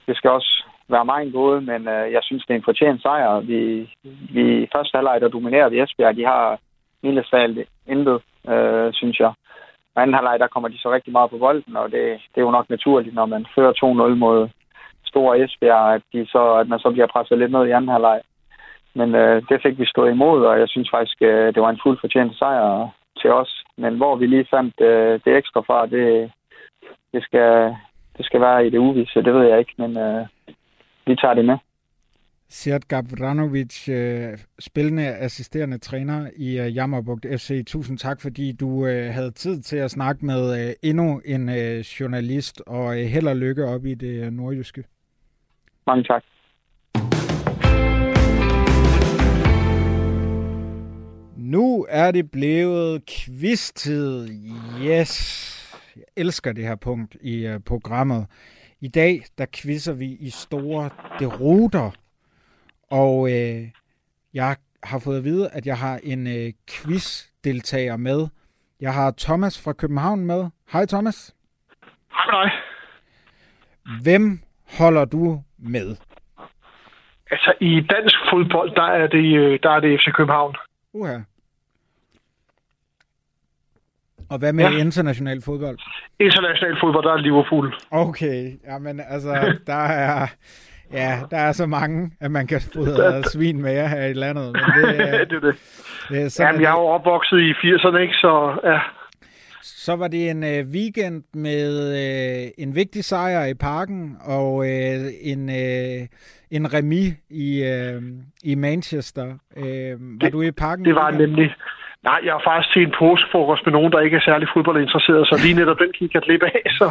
det skal også være meget gode, men øh, jeg synes, det er en fortjent sejr. Vi, vi første halvleg, der dominerer vi Esbjerg, de har mildest intet, øh, synes jeg. Og anden halvleg, der kommer de så rigtig meget på bolden, og det, det er jo nok naturligt, når man fører 2-0 mod store Esbjerg, at, de så, at man så bliver presset lidt ned i anden halvleg. Men øh, det fik vi stået imod, og jeg synes faktisk, øh, det var en fuld fortjent sejr til os. Men hvor vi lige fandt øh, det ekstra fra, det, det, skal, det skal være i det uvise, det ved jeg ikke, men øh, vi tager det med. Sjert Gavranovic, øh, spillende assisterende træner i øh, Jammerbugt FC. Tusind tak, fordi du øh, havde tid til at snakke med endnu en journalist, og held og lykke op i det nordjyske. Mange tak. Nu er det blevet quiz-tid. Yes! Jeg elsker det her punkt i programmet. I dag, der quizzer vi i store deruter og øh, jeg har fået at vide, at jeg har en øh, quiz-deltager med. Jeg har Thomas fra København med. Hej Thomas. Hej med dig. Hvem holder du med? Altså i dansk fodbold, der er det, øh, der er det FC København. Uha. Og hvad med ja. international fodbold? International fodbold, der er Liverpool. Okay, jamen altså, der er... Ja, der er så mange, at man kan fodre svin med her i landet. Men det, det er det. det er sådan, Jamen, jeg er jo opvokset i 80'erne, ikke? Så ja. Så var det en øh, weekend med øh, en vigtig sejr i parken og øh, en, øh, en remis i, øh, i Manchester. Øh, var det, du i parken? Det var nemlig. Nej, jeg har faktisk til en påskefrokost med nogen, der ikke er særlig fodboldinteresseret, så lige netop den gik jeg lidt af. Så.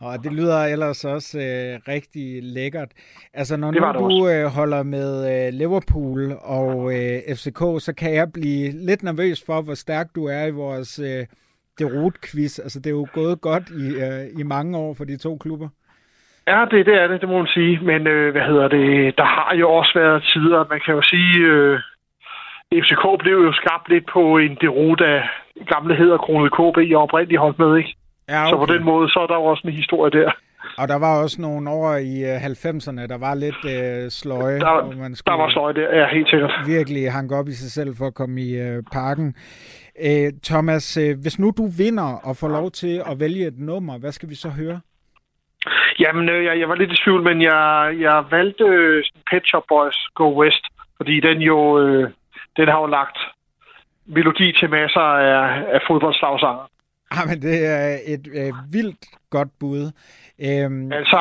Og det lyder ellers også øh, rigtig lækkert. Altså, når nu du øh, holder med øh, Liverpool og øh, FCK, så kan jeg blive lidt nervøs for, hvor stærk du er i vores øh, derot-quiz. Altså, det er jo gået godt i, øh, i mange år for de to klubber. Ja, det, det er det, det må man sige. Men øh, hvad hedder det? Der har jo også været tider, man kan jo sige... Øh, FCK blev jo skabt lidt på en derot af gamle hedder Krone KB, jeg oprindeligt holdt med, ikke? Ja, okay. Så på den måde, så er der jo også en historie der. Og der var også nogle år i 90'erne, øh, der var lidt øh, sløje. Der, man der var sløje der, ja, helt sikkert. Virkelig hang op i sig selv for at komme i øh, parken. Æ, Thomas, øh, hvis nu du vinder og får lov til at vælge et nummer, hvad skal vi så høre? Jamen, øh, jeg, jeg var lidt i tvivl, men jeg, jeg valgte øh, Pet Shop Boys Go West, fordi den jo... Øh, den har jo lagt melodi til masser af, af fodboldslagsanger. Ja, men det er et øh, vildt godt bud. Øhm... Altså,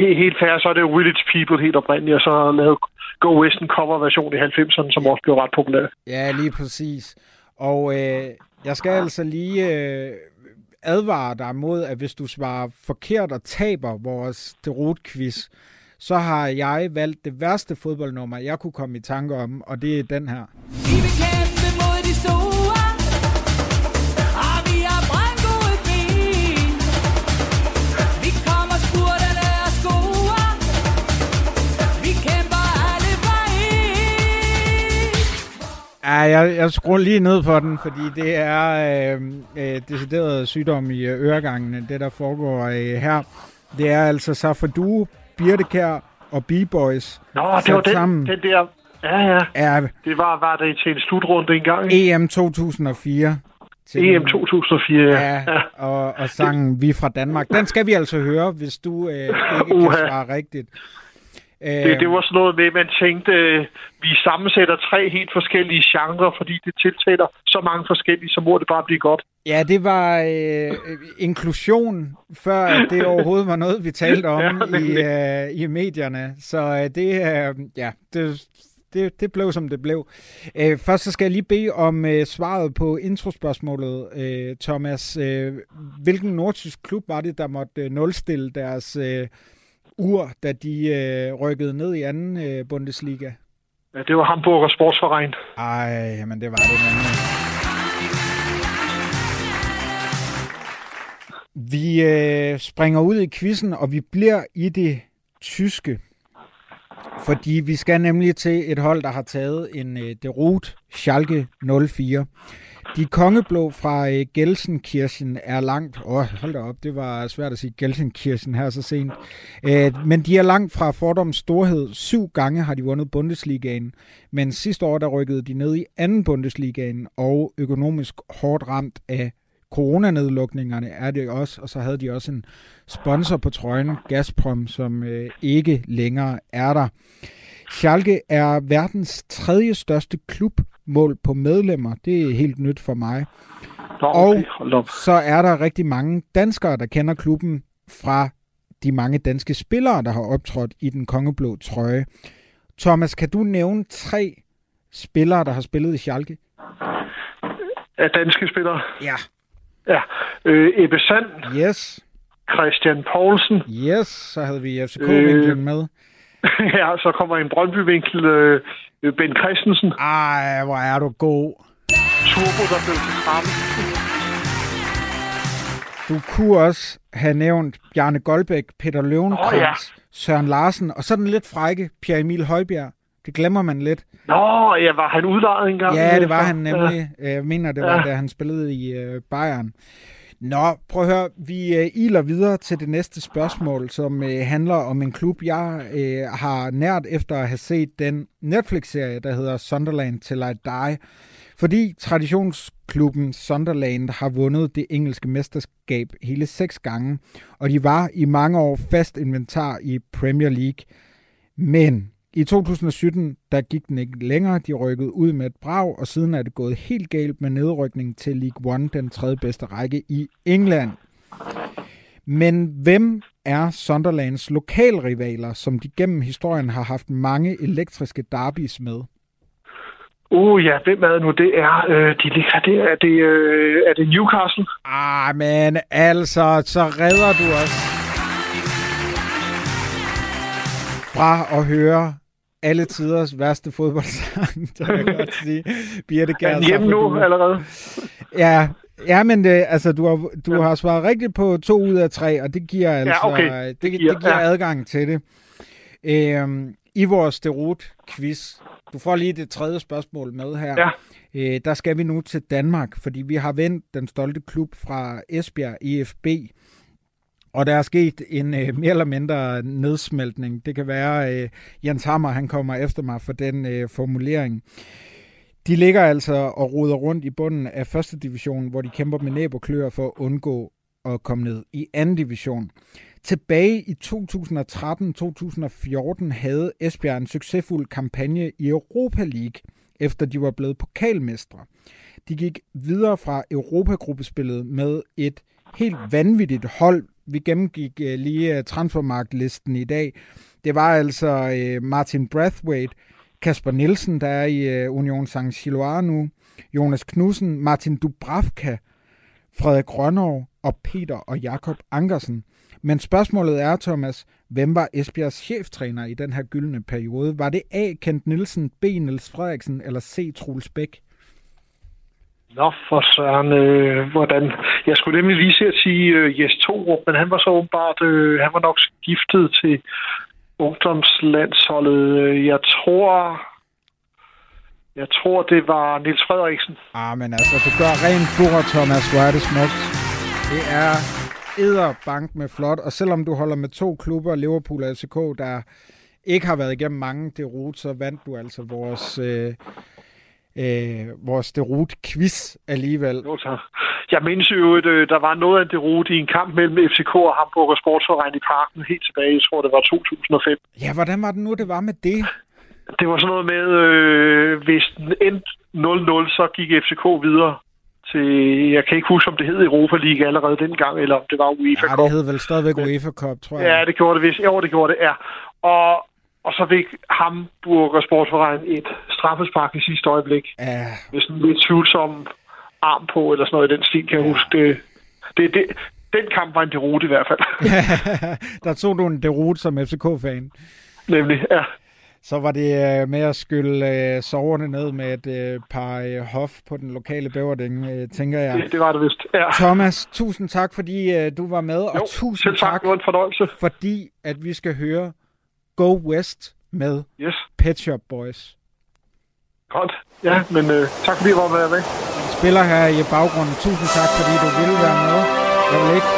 helt, helt færre, så er det Village People helt oprindeligt, og så lavet Go Western cover-version i 90'erne, som også blev ret populær. Ja, lige præcis. Og øh, jeg skal altså lige øh, advare dig mod, at hvis du svarer forkert og taber vores derot-quiz, så har jeg valgt det værste fodboldnummer, jeg kunne komme i tanke om, og det er den her. Vi vil kæmpe mod de store, og vi har brandgode ben. Vi kommer spurterne og skoer, vi kæmper alle vejen. jeg, jeg skruer lige ned for den, fordi det er øh, øh, decideret sygdom i øregangene, det der foregår øh, her. Det er altså Safadu, Birtekær og B-Boys Nå, det var den, sammen. den der... Ja, ja. Er Det var, var det til en slutrunde engang. EM 2004. Til EM 2004, ja. Ja, og, og sangen Vi fra Danmark. Den skal vi altså høre, hvis du øh, ikke kan Uha. svare rigtigt. Det, det var sådan noget med, at man tænkte, øh, vi sammensætter tre helt forskellige genrer, fordi det tiltaler så mange forskellige, så må det bare blive godt. Ja, det var øh, inklusion, før det overhovedet var noget, vi talte om Ja, i, øh, i medierne. Så øh, det, øh, ja, det, det, det blev, som det blev. Øh, først så skal jeg lige bede om øh, svaret på introspørgsmålet, øh, Thomas. Øh, hvilken nordtysk klub var det, der måtte øh, nulstille deres øh, ur, da de øh, rykkede ned i anden øh, Bundesliga? Ja, det var Hamburger Sportsverein. Ej, men det var det nemlig. Vi øh, springer ud i quizzen, og vi bliver i det tyske. Fordi vi skal nemlig til et hold, der har taget en øh, derot, Schalke 04. De kongeblå fra øh, Gelsenkirchen er langt... Åh, oh, hold da op, det var svært at sige Gelsenkirchen her så sent. Øh, men de er langt fra fordoms storhed. Syv gange har de vundet Bundesligaen, men sidste år der rykkede de ned i anden Bundesligaen, og økonomisk hårdt ramt af coronanedlukningerne er det også, og så havde de også en sponsor på trøjen, Gazprom, som øh, ikke længere er der. Schalke er verdens tredje største klub mål på medlemmer. Det er helt nyt for mig. Og så er der rigtig mange danskere, der kender klubben fra de mange danske spillere, der har optrådt i den kongeblå trøje. Thomas, kan du nævne tre spillere, der har spillet i Schalke? Af danske spillere. Ja. Ja. Øh, Ebbe Sand, Yes. Christian Poulsen. Yes, så havde vi FCK-vinklen Øh. med. ja, så kommer en Brøndby-vinkel. Øh, ben Christensen. Ej, hvor er du god. Turbo, der blev til trappen. Du kunne også have nævnt Bjarne Goldbæk, Peter Løvenkrantz, Åh, ja. Søren Larsen, og så den lidt frække Pierre Emil Højbjerg. Det glemmer man lidt. Nå, ja, var han udlejet engang? Ja, det var han nemlig. Jeg mener, det var, Ja. da han spillede i øh, Bayern. Nå, prøv at høre. Vi øh, iler videre til det næste spørgsmål, som øh, handler om en klub, jeg øh, har nært efter at have set den Netflix-serie, der hedder Sunderland Till I Die. Fordi traditionsklubben Sunderland har vundet det engelske mesterskab hele seks gange, og de var i mange år fast inventar i Premier League. Men i 2017, der gik den ikke længere. De rykkede ud med et brag, og siden er det gået helt galt med nedrykning til League One, den tredje bedste række i England. Men hvem er Sunderlands lokalrivaler, som de gennem historien har haft mange elektriske derbys med? Uh, ja, hvem er det nu? Det er, øh, de ligger der. Er det, øh, er det Newcastle? Ah, men altså, så redder du os fra at høre alle tiders værste fodboldsang, der jeg godt sige. Birte Er Kjær, hjemme nu allerede? Ja, ja men det, altså, du har, du har svaret rigtigt på to ud af tre, og det giver altså okay. det, Det det giver- giver ja. adgang til det. Øhm, I vores derot-quiz, du får lige det tredje spørgsmål med her. Ja. Øh, der skal vi nu til Danmark, fordi vi har vendt den stolte klub fra Esbjerg EFB, og der er sket en øh, mere eller mindre nedsmeltning. Det kan være, øh, Jens Hammer han kommer efter mig for den øh, formulering. De ligger altså og roder rundt i bunden af første division, hvor de kæmper med næb og klør for at undgå at komme ned i anden division. Tilbage i 2013-2014 havde Esbjerg en succesfuld kampagne i Europa League, efter de var blevet pokalmestre. De gik videre fra Europagruppespillet med et helt vanvittigt hold. Vi gennemgik øh, lige øh, transfermarktlisten i dag. Det var altså øh, Martin Brathwaite, Kasper Nielsen, der er i Union St. Chiloire nu, Jonas Knudsen, Martin Dubravka, Frederik Grønov og Peter og Jakob Ankersen. Men spørgsmålet er, Thomas, hvem var Esbjergs cheftræner i den her gyldne periode? Var det A. Kent Nielsen, B. Niels Frederiksen eller C. Troels Bæk? Nå, for søren, øh, hvordan... Jeg skulle nemlig lige se at sige øh, Jes Torup, men han var så åbenbart... Øh, han var nok skiftet til ungdomslandsholdet. Øh, jeg tror... Jeg tror, det var Nils Frederiksen. Ah, men altså, du gør rent bord, Thomas. Hvor er det smukt. Det er bank med flot, og selvom du holder med to klubber, Liverpool og FCK, der ikke har været igennem mange derot, så vandt du altså vores, øh, øh, vores derot-quiz alligevel. Jo, så. Jeg mindes jo, at øh, der var noget af en derot i en kamp mellem FCK og Hamburg og Sportsforeningen i parken helt tilbage, jeg tror det var 2005. Ja, hvordan var det nu, det var med det? Det var sådan noget med, øh, hvis den endte 0-0, så gik FCK videre til, jeg kan ikke huske, om det hed Europa League allerede dengang, eller om det var UEFA Cup. Ja, det hed vel stadigvæk UEFA Cup, tror jeg. Ja, det gjorde det vist. Jo, det gjorde det, ja. Og, og så fik Hamburg og et straffespark i sidste øjeblik. Ja. Med sådan en lidt tvivlsom arm på, eller sådan noget i den stil, kan jeg ja. huske. Det, det, det, den kamp var en derute i hvert fald. der tog du en derute som FCK-fan. Nemlig, ja. Så var det øh, med at skylle øh, soverne ned med et øh, par øh, hof på den lokale bæverding, øh, tænker jeg. Det, det var det vist, ja. Thomas, tusind tak, fordi øh, du var med, jo, og tusind tak, tak var en fornøjelse. fordi at vi skal høre Go West med yes. Pet Shop Boys. Godt, ja, men øh, tak fordi du var med. med. Spiller her i baggrunden. Tusind tak, fordi du ville være med. Jeg vil ikke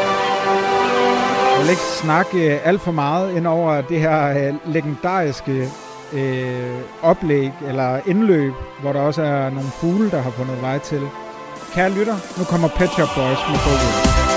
jeg vil ikke snakke øh, alt for meget ind over det her øh, legendariske øh, oplæg eller indløb, hvor der også er nogle fugle, der har fundet vej til. Kære lytter, nu kommer Pet Shop Boys med fokus.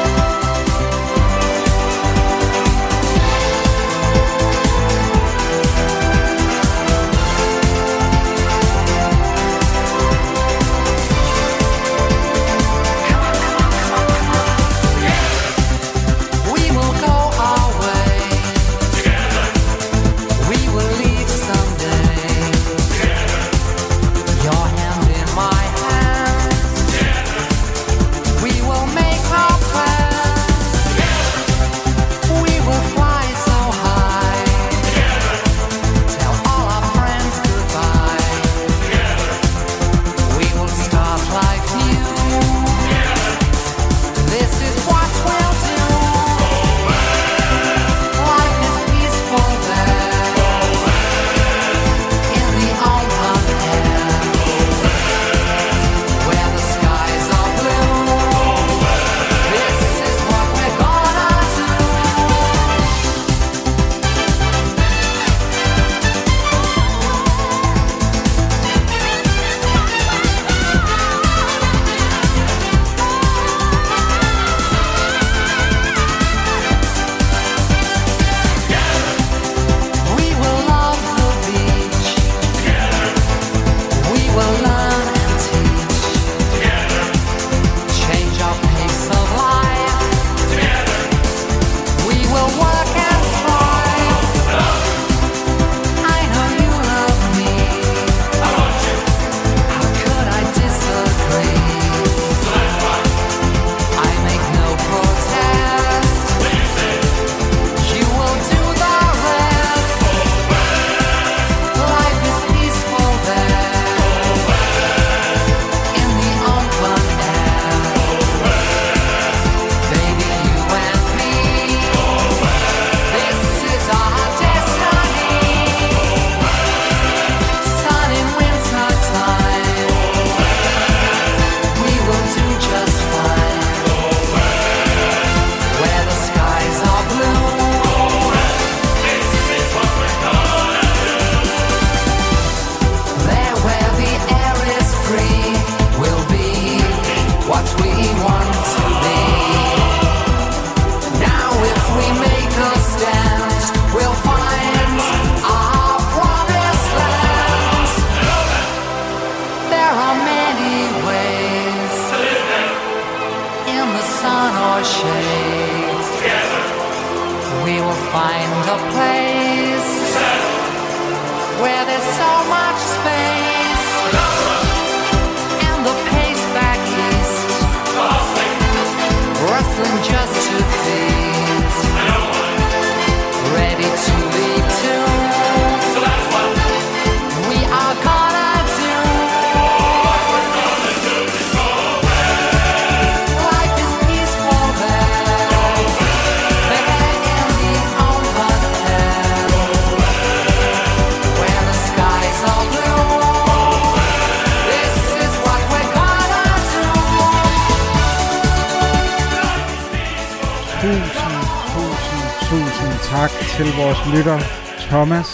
Lytter Thomas,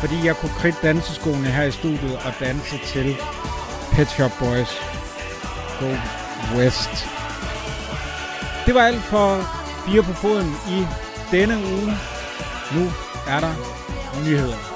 fordi jeg kunne kridte danseskoene her i studiet og danse til Pet Shop Boys Go West. Det var alt for fire på foden i denne uge. Nu er der nyheder.